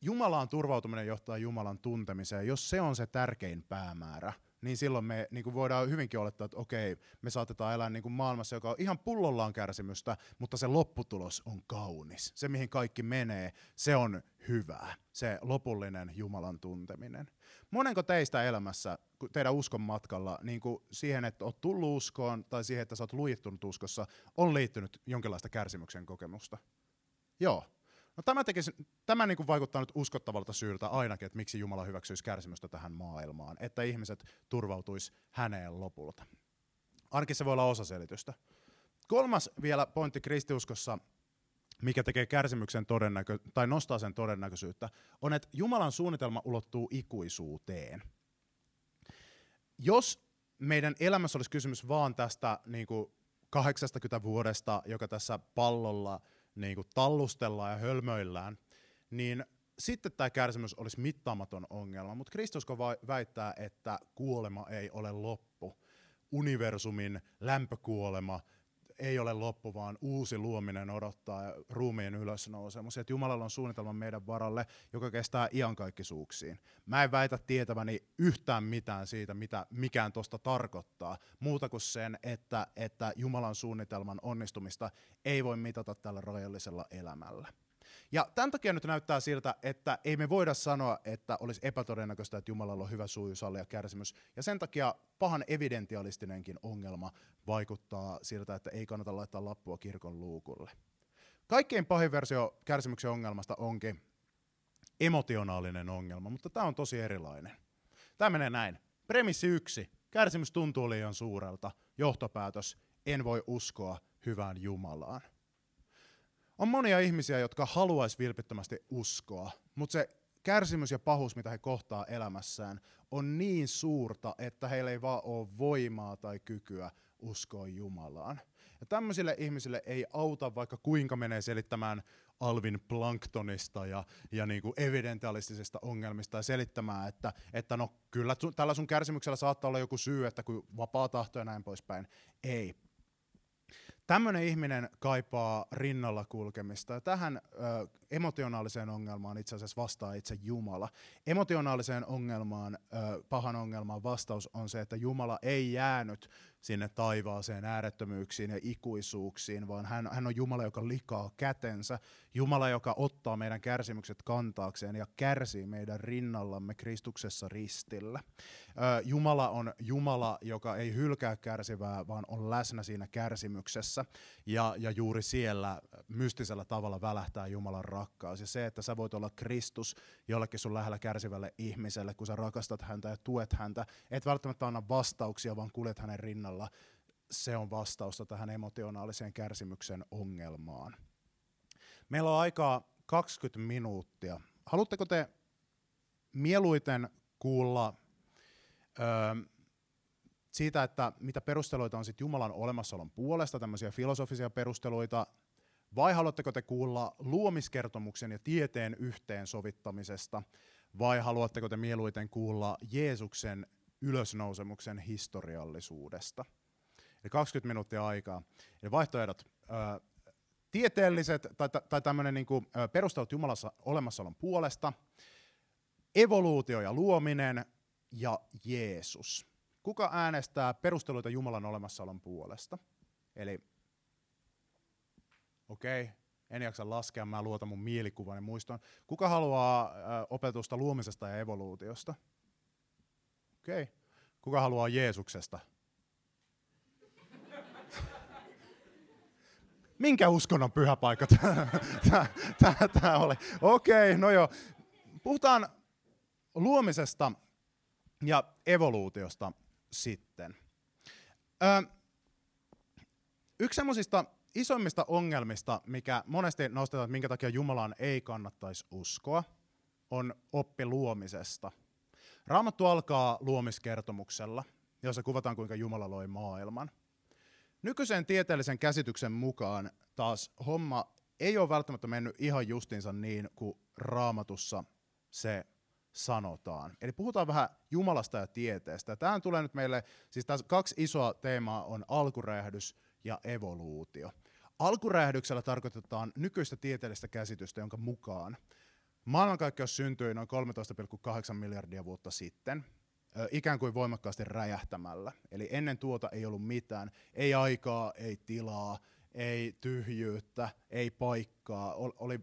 Jumalaan turvautuminen johtaa Jumalan tuntemiseen. Jos se on se tärkein päämäärä, niin silloin me niin kuin voidaan hyvinkin olettaa, että okei, me saatetaan elää niin kuin maailmassa, joka on ihan pullollaan kärsimystä, mutta se lopputulos on kaunis. Se, mihin kaikki menee, se on hyvää, se lopullinen Jumalan tunteminen. Monenko teistä elämässä, teidän uskon matkalla, niin kuin siihen, että olet tullut uskoon, tai siihen, että sä oot lujittunut uskossa, on liittynyt jonkinlaista kärsimyksen kokemusta? Joo, No tämä, tekisi, tämä niin kuin vaikuttaa nyt uskottavalta syyltä ainakin, että miksi Jumala hyväksyisi kärsimystä tähän maailmaan, että ihmiset turvautuisi häneen lopulta. Ainakin se voi olla osa selitystä. Kolmas vielä pointti kristiuskossa, mikä tekee kärsimyksen todennäkö- tai nostaa sen todennäköisyyttä, on, että Jumalan suunnitelma ulottuu ikuisuuteen. Jos meidän elämässä olisi kysymys vaan tästä niin kuin 80 vuodesta, joka tässä pallolla – niin kuin tallustellaan ja hölmöillään, niin sitten tämä kärsimys olisi mittaamaton ongelma. Mutta Kristus väittää, että kuolema ei ole loppu. Universumin lämpökuolema ei ole loppu, vaan uusi luominen odottaa ruumiin ylösnousemus. Että Jumalalla on suunnitelma meidän varalle, joka kestää iankaikkisuuksiin. Mä en väitä tietäväni yhtään mitään siitä, mitä mikään tuosta tarkoittaa, muuta kuin sen, että, että Jumalan suunnitelman onnistumista ei voi mitata tällä rajallisella elämällä. Ja tämän takia nyt näyttää siltä, että ei me voida sanoa, että olisi epätodennäköistä, että Jumalalla on hyvä suju, ja kärsimys. Ja sen takia pahan evidentialistinenkin ongelma vaikuttaa siltä, että ei kannata laittaa lappua kirkon luukulle. Kaikkein pahin versio kärsimyksen ongelmasta onkin emotionaalinen ongelma, mutta tämä on tosi erilainen. Tämä menee näin. Premissi yksi. Kärsimys tuntuu liian suurelta. Johtopäätös. En voi uskoa hyvään Jumalaan. On monia ihmisiä, jotka haluaisi vilpittömästi uskoa, mutta se kärsimys ja pahuus, mitä he kohtaa elämässään, on niin suurta, että heillä ei vaan ole voimaa tai kykyä uskoa Jumalaan. Ja tämmöisille ihmisille ei auta vaikka kuinka menee selittämään Alvin Planktonista ja, ja niin kuin evidentialistisista ongelmista ja selittämään, että, että no kyllä tällä sun kärsimyksellä saattaa olla joku syy, että kun vapaa tahto ja näin poispäin. Ei. Tämmöinen ihminen kaipaa rinnalla kulkemista ja tähän ö, emotionaaliseen ongelmaan itse asiassa vastaa itse Jumala. Emotionaaliseen ongelmaan, ö, pahan ongelmaan vastaus on se, että Jumala ei jäänyt sinne taivaaseen äärettömyyksiin ja ikuisuuksiin, vaan hän, hän on Jumala, joka likaa kätensä, Jumala, joka ottaa meidän kärsimykset kantaakseen ja kärsii meidän rinnallamme Kristuksessa ristillä. Jumala on Jumala, joka ei hylkää kärsivää, vaan on läsnä siinä kärsimyksessä, ja, ja juuri siellä mystisellä tavalla välähtää Jumalan rakkaus. Ja se, että sä voit olla Kristus jollekin sun lähellä kärsivälle ihmiselle, kun sä rakastat häntä ja tuet häntä, et välttämättä anna vastauksia, vaan kuljet hänen rinnalla, se on vastausta tähän emotionaaliseen kärsimyksen ongelmaan. Meillä on aikaa 20 minuuttia. Haluatteko te mieluiten kuulla öö, siitä, että mitä perusteluita on sit Jumalan olemassaolon puolesta, tämmöisiä filosofisia perusteluita, vai haluatteko te kuulla luomiskertomuksen ja tieteen yhteensovittamisesta, vai haluatteko te mieluiten kuulla Jeesuksen ylösnousemuksen historiallisuudesta? Eli 20 minuuttia aikaa. Eli vaihtoehdot. Ö, tieteelliset tai, tai tämmöinen niin perustelut Jumalassa olemassaolon puolesta, evoluutio ja luominen ja Jeesus. Kuka äänestää perusteluita Jumalan olemassaolon puolesta? Eli okei, okay, en jaksa laskea, mä luotan mun mielikuvani muistoon. Kuka haluaa opetusta luomisesta ja evoluutiosta? Okei. Okay. Kuka haluaa Jeesuksesta? Minkä uskonnon pyhäpaikka tämä oli? Okei, okay, no joo. Puhutaan luomisesta ja evoluutiosta sitten. Ö, yksi semmoisista isoimmista ongelmista, mikä monesti nostetaan, että minkä takia Jumalaan ei kannattaisi uskoa, on oppi luomisesta. Raamattu alkaa luomiskertomuksella, jossa kuvataan, kuinka Jumala loi maailman. Nykyisen tieteellisen käsityksen mukaan taas homma ei ole välttämättä mennyt ihan justinsa niin kuin raamatussa se sanotaan. Eli puhutaan vähän Jumalasta ja tieteestä. Tähän tulee nyt meille, siis tässä kaksi isoa teemaa on alkuräjähdys ja evoluutio. Alkuräjähdyksellä tarkoitetaan nykyistä tieteellistä käsitystä, jonka mukaan maailmankaikkeus syntyi noin 13,8 miljardia vuotta sitten, ikään kuin voimakkaasti räjähtämällä. Eli ennen tuota ei ollut mitään, ei aikaa, ei tilaa, ei tyhjyyttä, ei paikkaa, oli,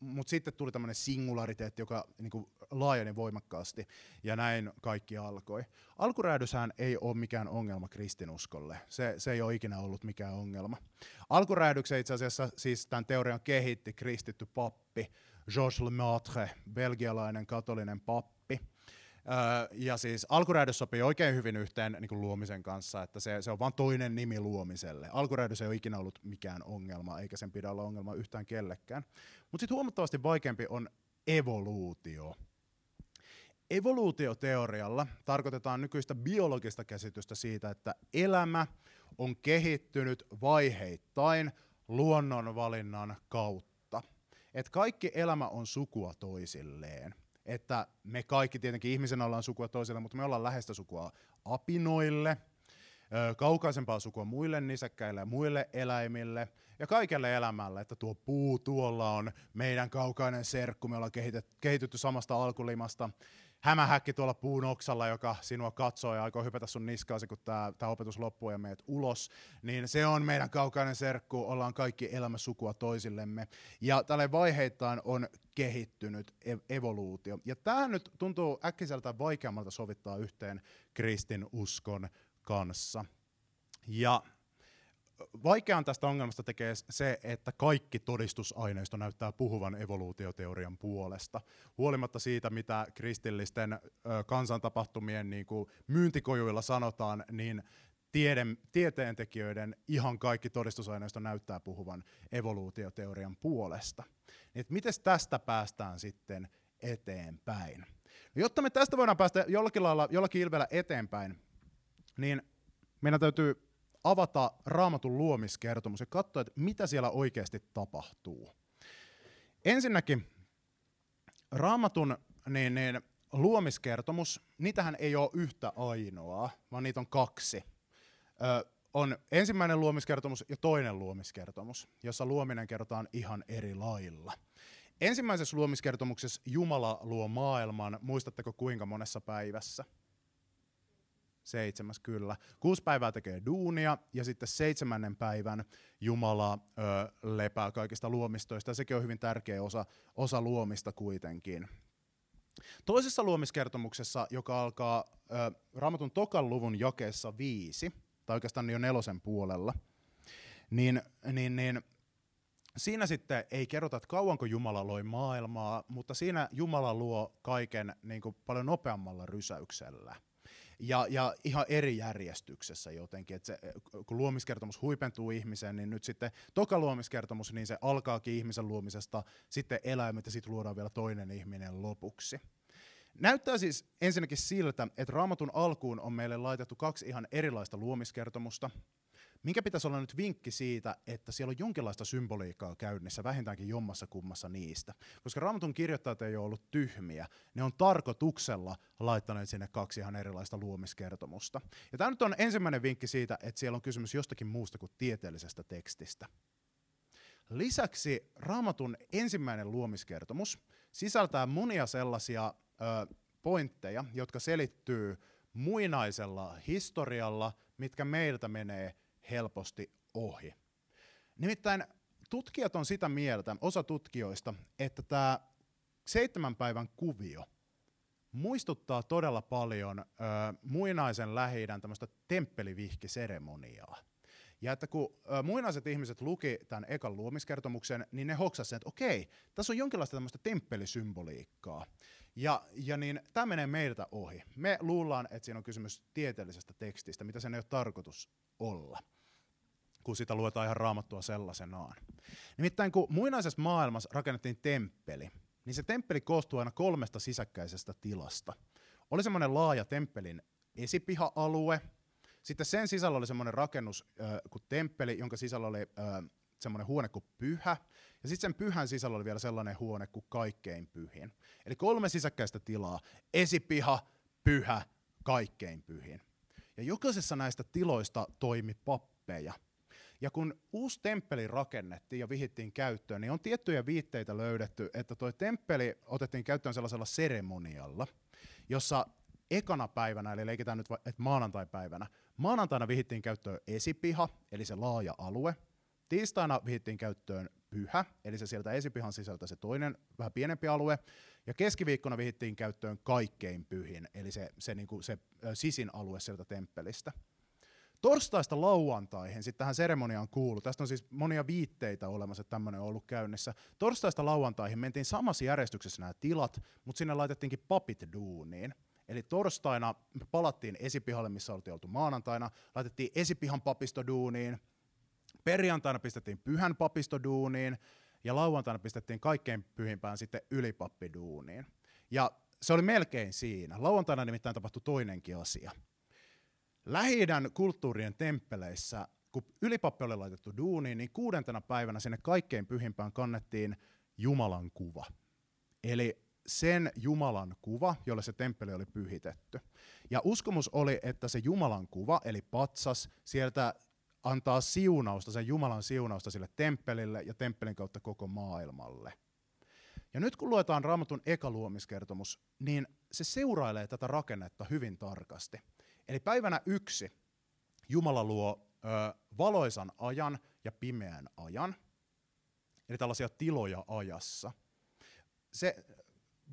mutta sitten tuli tämmöinen singulariteetti, joka niin kuin, laajeni voimakkaasti, ja näin kaikki alkoi. Alkuräjähdyshän ei ole mikään ongelma kristinuskolle, se, se ei ole ikinä ollut mikään ongelma. Alkuräjähdyksen itse asiassa siis tämän teorian kehitti kristitty pappi, Georges Lemaitre, belgialainen katolinen pappi, ja siis alkuräjähdys sopii oikein hyvin yhteen niin kuin luomisen kanssa, että se, se on vain toinen nimi luomiselle. Alkuräjähdys ei ole ikinä ollut mikään ongelma, eikä sen pidä olla ongelma yhtään kellekään. Mutta sitten huomattavasti vaikeampi on evoluutio. Evoluutioteorialla tarkoitetaan nykyistä biologista käsitystä siitä, että elämä on kehittynyt vaiheittain luonnonvalinnan kautta. Et kaikki elämä on sukua toisilleen että me kaikki tietenkin ihmisen ollaan sukua toiselle, mutta me ollaan läheistä sukua apinoille, kaukaisempaa sukua muille nisäkkäille ja muille eläimille ja kaikelle elämälle, että tuo puu tuolla on meidän kaukainen serkku, me ollaan kehitetty, samasta alkulimasta. hämähäkki tuolla puun oksalla, joka sinua katsoo ja aikoo hypätä sun niskaasi, kun tämä opetus loppuu ja meet ulos, niin se on meidän kaukainen serkku, ollaan kaikki elämä sukua toisillemme. Ja tälle vaiheittain on kehittynyt evoluutio. Ja tämä nyt tuntuu äkkiseltä vaikeammalta sovittaa yhteen kristin uskon kanssa. Ja vaikean tästä ongelmasta tekee se, että kaikki todistusaineisto näyttää puhuvan evoluutioteorian puolesta. Huolimatta siitä, mitä kristillisten kansantapahtumien niin kuin myyntikojuilla sanotaan, niin tiede, tieteentekijöiden ihan kaikki todistusaineisto näyttää puhuvan evoluutioteorian puolesta. Et miten tästä päästään sitten eteenpäin? No, jotta me tästä voidaan päästä jollakin lailla, jollakin ilveellä eteenpäin, niin meidän täytyy avata raamatun luomiskertomus ja katsoa, että mitä siellä oikeasti tapahtuu. Ensinnäkin raamatun niin, niin, luomiskertomus, niitähän ei ole yhtä ainoaa, vaan niitä on kaksi. Ö, on ensimmäinen luomiskertomus ja toinen luomiskertomus, jossa luominen kerrotaan ihan eri lailla. Ensimmäisessä luomiskertomuksessa Jumala luo maailman, muistatteko kuinka monessa päivässä? Seitsemäs, kyllä. Kuusi päivää tekee duunia ja sitten seitsemännen päivän Jumala ö, lepää kaikista luomistoista. Ja sekin on hyvin tärkeä osa, osa luomista kuitenkin. Toisessa luomiskertomuksessa, joka alkaa ö, Raamatun tokan luvun jakeessa viisi, tai oikeastaan jo nelosen puolella, niin, niin, niin siinä sitten ei kerrota, että kauanko Jumala loi maailmaa, mutta siinä Jumala luo kaiken niin kuin paljon nopeammalla rysäyksellä ja, ja ihan eri järjestyksessä jotenkin. Että kun luomiskertomus huipentuu ihmiseen, niin nyt sitten toka luomiskertomus, niin se alkaakin ihmisen luomisesta, sitten eläimet ja sitten luodaan vielä toinen ihminen lopuksi. Näyttää siis ensinnäkin siltä, että raamatun alkuun on meille laitettu kaksi ihan erilaista luomiskertomusta. Minkä pitäisi olla nyt vinkki siitä, että siellä on jonkinlaista symboliikkaa käynnissä, vähintäänkin jommassa kummassa niistä. Koska Raamatun kirjoittajat ei ole ollut tyhmiä, ne on tarkoituksella laittaneet sinne kaksi ihan erilaista luomiskertomusta. Ja tämä nyt on ensimmäinen vinkki siitä, että siellä on kysymys jostakin muusta kuin tieteellisestä tekstistä. Lisäksi Raamatun ensimmäinen luomiskertomus sisältää monia sellaisia pointteja, jotka selittyy muinaisella historialla, mitkä meiltä menee helposti ohi. Nimittäin tutkijat on sitä mieltä, osa tutkijoista, että tämä seitsemän päivän kuvio muistuttaa todella paljon ö, muinaisen lähi tämmöistä temppelivihkiseremoniaa. Ja että kun ö, muinaiset ihmiset luki tämän ekan luomiskertomuksen, niin ne hoksasivat, että okei, tässä on jonkinlaista tämmöistä temppelisymboliikkaa. Ja, ja niin, tämä menee meiltä ohi. Me luullaan, että siinä on kysymys tieteellisestä tekstistä, mitä sen ei ole tarkoitus olla kun sitä luetaan ihan raamattua sellaisenaan. Nimittäin kun muinaisessa maailmassa rakennettiin temppeli, niin se temppeli koostuu aina kolmesta sisäkkäisestä tilasta. Oli semmoinen laaja temppelin esipiha-alue, sitten sen sisällä oli semmoinen rakennus äh, kuin temppeli, jonka sisällä oli äh, semmoinen huone kuin pyhä, ja sitten sen pyhän sisällä oli vielä sellainen huone kuin kaikkein pyhin. Eli kolme sisäkkäistä tilaa, esipiha, pyhä, kaikkein pyhin. Ja jokaisessa näistä tiloista toimi pappeja – ja kun uusi temppeli rakennettiin ja vihittiin käyttöön, niin on tiettyjä viitteitä löydetty, että tuo temppeli otettiin käyttöön sellaisella seremonialla, jossa ekana päivänä, eli leikitään nyt että maanantai-päivänä, maanantaina vihittiin käyttöön esipiha, eli se laaja alue, tiistaina vihittiin käyttöön pyhä, eli se sieltä esipihan sisältä se toinen, vähän pienempi alue, ja keskiviikkona vihittiin käyttöön kaikkein pyhin, eli se, se, niin kuin se sisin alue sieltä temppelistä. Torstaista lauantaihin, sitten tähän seremoniaan kuulu, tästä on siis monia viitteitä olemassa, että tämmöinen on ollut käynnissä. Torstaista lauantaihin mentiin samassa järjestyksessä nämä tilat, mutta sinne laitettiinkin papit duuniin. Eli torstaina palattiin esipihalle, missä oltiin oltu maanantaina, laitettiin esipihan papisto duuniin, perjantaina pistettiin pyhän papisto duuniin, ja lauantaina pistettiin kaikkein pyhimpään sitten ylipappiduuniin. Ja se oli melkein siinä. Lauantaina nimittäin tapahtui toinenkin asia – lähi kulttuurien temppeleissä, kun ylipappi oli laitettu duuniin, niin kuudentena päivänä sinne kaikkein pyhimpään kannettiin Jumalan kuva. Eli sen Jumalan kuva, jolle se temppeli oli pyhitetty. Ja uskomus oli, että se Jumalan kuva, eli patsas, sieltä antaa siunausta, sen Jumalan siunausta sille temppelille ja temppelin kautta koko maailmalle. Ja nyt kun luetaan Raamatun ekaluomiskertomus, niin se seurailee tätä rakennetta hyvin tarkasti. Eli päivänä yksi Jumala luo ö, valoisan ajan ja pimeän ajan, eli tällaisia tiloja ajassa. Se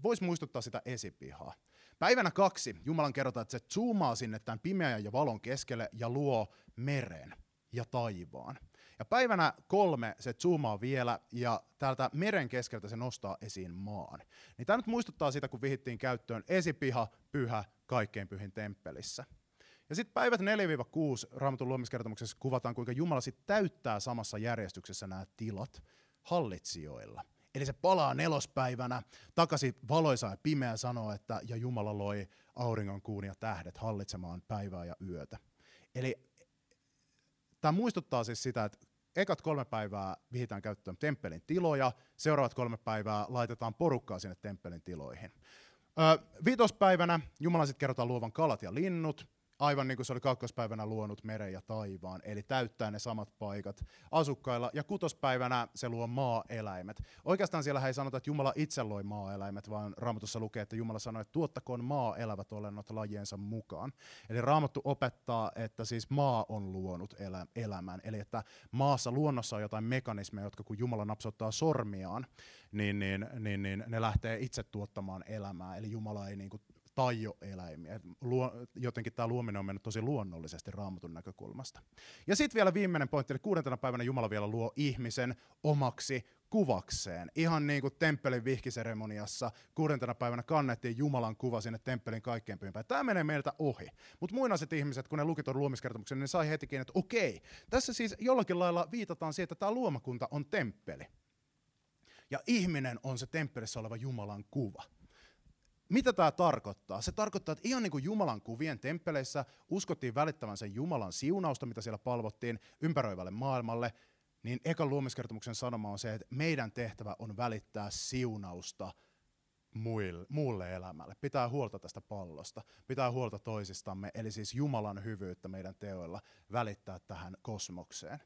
voisi muistuttaa sitä esipihaa. Päivänä kaksi Jumalan kerrotaan, että se zoomaa sinne tämän pimeän ja valon keskelle ja luo meren ja taivaan. Ja päivänä kolme se zoomaa vielä ja täältä meren keskeltä se nostaa esiin maan. Niin tämä nyt muistuttaa sitä, kun vihittiin käyttöön esipiha, pyhä, kaikkein pyhin temppelissä. Ja sitten päivät 4-6 Raamatun luomiskertomuksessa kuvataan, kuinka Jumala sitten täyttää samassa järjestyksessä nämä tilat hallitsijoilla. Eli se palaa nelospäivänä takaisin valoisa ja pimeä sanoo, että ja Jumala loi auringon, kuun ja tähdet hallitsemaan päivää ja yötä. Eli tämä muistuttaa siis sitä, että ekat kolme päivää vihitään käyttöön temppelin tiloja, seuraavat kolme päivää laitetaan porukkaa sinne temppelin tiloihin. Öö, viitospäivänä Jumala sitten kerrotaan luovan kalat ja linnut, aivan niin kuin se oli kakkospäivänä luonut meren ja taivaan, eli täyttää ne samat paikat asukkailla, ja kutospäivänä se luo maa-eläimet. Oikeastaan siellä ei sanota, että Jumala itse loi maa-eläimet, vaan Raamatussa lukee, että Jumala sanoi, että tuottakoon maa-elävät olennot lajiensa mukaan. Eli Raamattu opettaa, että siis maa on luonut elä- elämän, eli että maassa luonnossa on jotain mekanismeja, jotka kun Jumala napsottaa sormiaan, niin, niin, niin, niin ne lähtee itse tuottamaan elämää, eli Jumala ei niin kuin taio-eläimiä. Luo, jotenkin tämä luominen on mennyt tosi luonnollisesti raamatun näkökulmasta. Ja sitten vielä viimeinen pointti, eli kuudentena päivänä Jumala vielä luo ihmisen omaksi kuvakseen. Ihan niin kuin temppelin vihkiseremoniassa kuudentena päivänä kannettiin Jumalan kuva sinne temppelin kaikkein pyhimpään. Tämä menee meiltä ohi. Mutta muinaiset ihmiset, kun ne luki tuon luomiskertomuksen, niin sai hetikin, että okei, tässä siis jollakin lailla viitataan siihen, että tämä luomakunta on temppeli. Ja ihminen on se temppelissä oleva Jumalan kuva. Mitä tämä tarkoittaa? Se tarkoittaa, että ihan niin kuin Jumalan kuvien temppeleissä uskottiin välittävän sen Jumalan siunausta, mitä siellä palvottiin ympäröivälle maailmalle, niin ekan luomiskertomuksen sanoma on se, että meidän tehtävä on välittää siunausta muille, muulle elämälle. Pitää huolta tästä pallosta, pitää huolta toisistamme, eli siis Jumalan hyvyyttä meidän teoilla välittää tähän kosmokseen.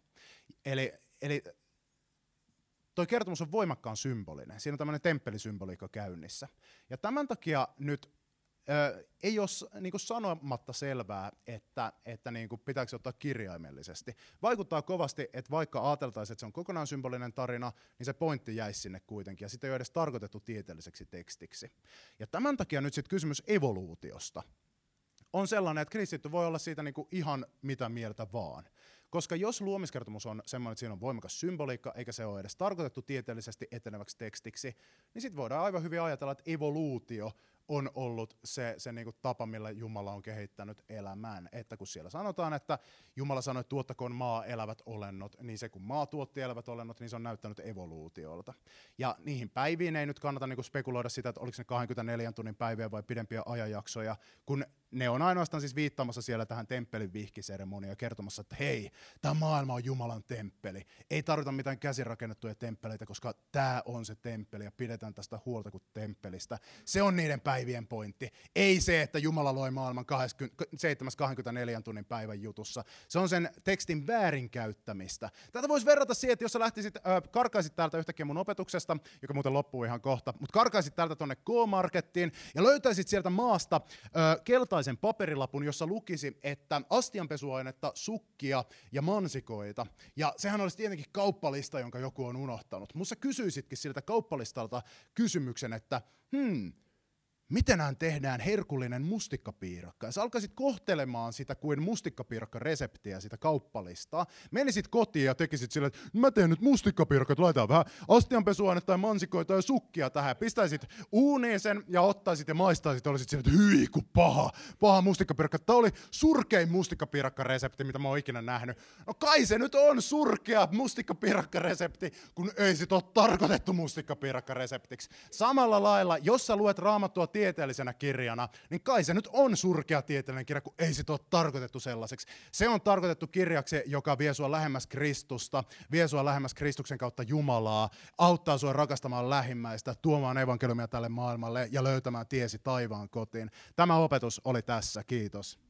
Eli, eli toi kertomus on voimakkaan symbolinen. Siinä on tämmöinen temppelisymboliikka käynnissä. Ja tämän takia nyt ö, ei ole niin kuin sanomatta selvää, että, että niin kuin pitääkö se ottaa kirjaimellisesti. Vaikuttaa kovasti, että vaikka ajateltaisiin, että se on kokonaan symbolinen tarina, niin se pointti jäisi sinne kuitenkin, ja sitä ei ole edes tarkoitettu tieteelliseksi tekstiksi. Ja tämän takia nyt sitten kysymys evoluutiosta on sellainen, että kristitty voi olla siitä niin kuin ihan mitä mieltä vaan. Koska jos luomiskertomus on semmoinen, että siinä on voimakas symboliikka, eikä se ole edes tarkoitettu tieteellisesti eteneväksi tekstiksi, niin sitten voidaan aivan hyvin ajatella, että evoluutio on ollut se, se niin kuin tapa, millä Jumala on kehittänyt elämän. Että kun siellä sanotaan, että Jumala sanoi, että tuottakoon maa elävät olennot, niin se kun maa tuotti elävät olennot, niin se on näyttänyt evoluutiolta. Ja niihin päiviin ei nyt kannata niin kuin spekuloida sitä, että oliko ne 24 tunnin päiviä vai pidempiä ajanjaksoja, kun ne on ainoastaan siis viittaamassa siellä tähän temppelin vihkiseremoniaan kertomassa, että hei, tämä maailma on Jumalan temppeli. Ei tarvita mitään käsirakennettuja temppeleitä, koska tämä on se temppeli ja pidetään tästä huolta kuin temppelistä. Se on niiden päivien pointti. Ei se, että Jumala loi maailman 7-24 tunnin päivän jutussa. Se on sen tekstin väärinkäyttämistä. Tätä voisi verrata siihen, että jos sä lähtisit, äh, karkaisit täältä yhtäkkiä mun opetuksesta, joka muuten loppuu ihan kohta, mutta karkaisit täältä tuonne K-Markettiin ja löytäisit sieltä maasta äh, keltaisen paperilapun, jossa lukisi, että astianpesuainetta, sukkia ja mansikoita. Ja sehän olisi tietenkin kauppalista, jonka joku on unohtanut. Musta kysyisitkin siltä kauppalistalta kysymyksen, että hmm, mitenään tehdään herkullinen mustikkapiirakka. Ja sä alkaisit kohtelemaan sitä kuin mustikkapiirakka-reseptiä, sitä kauppalistaa. Menisit kotiin ja tekisit sille, että mä teen nyt mustikkapiirakka, laitetaan vähän astianpesuainetta ja mansikoita ja sukkia tähän. Pistäisit uuniin sen ja ottaisit ja maistaisit ja olisit sille, että hyi ku paha, paha mustikkapiirakka. Tämä oli surkein mustikkapiirakka-resepti, mitä mä oon ikinä nähnyt. No kai se nyt on surkea mustikkapiirakka-resepti, kun ei sit ole tarkoitettu mustikkapiirakka-reseptiksi. Samalla lailla, jos sä luet raamattua tieteellisenä kirjana, niin kai se nyt on surkea tieteellinen kirja, kun ei sit ole tarkoitettu sellaiseksi. Se on tarkoitettu kirjaksi, joka vie sua lähemmäs Kristusta, vie sua lähemmäs Kristuksen kautta Jumalaa, auttaa sua rakastamaan lähimmäistä, tuomaan evankeliumia tälle maailmalle ja löytämään tiesi taivaan kotiin. Tämä opetus oli tässä. Kiitos.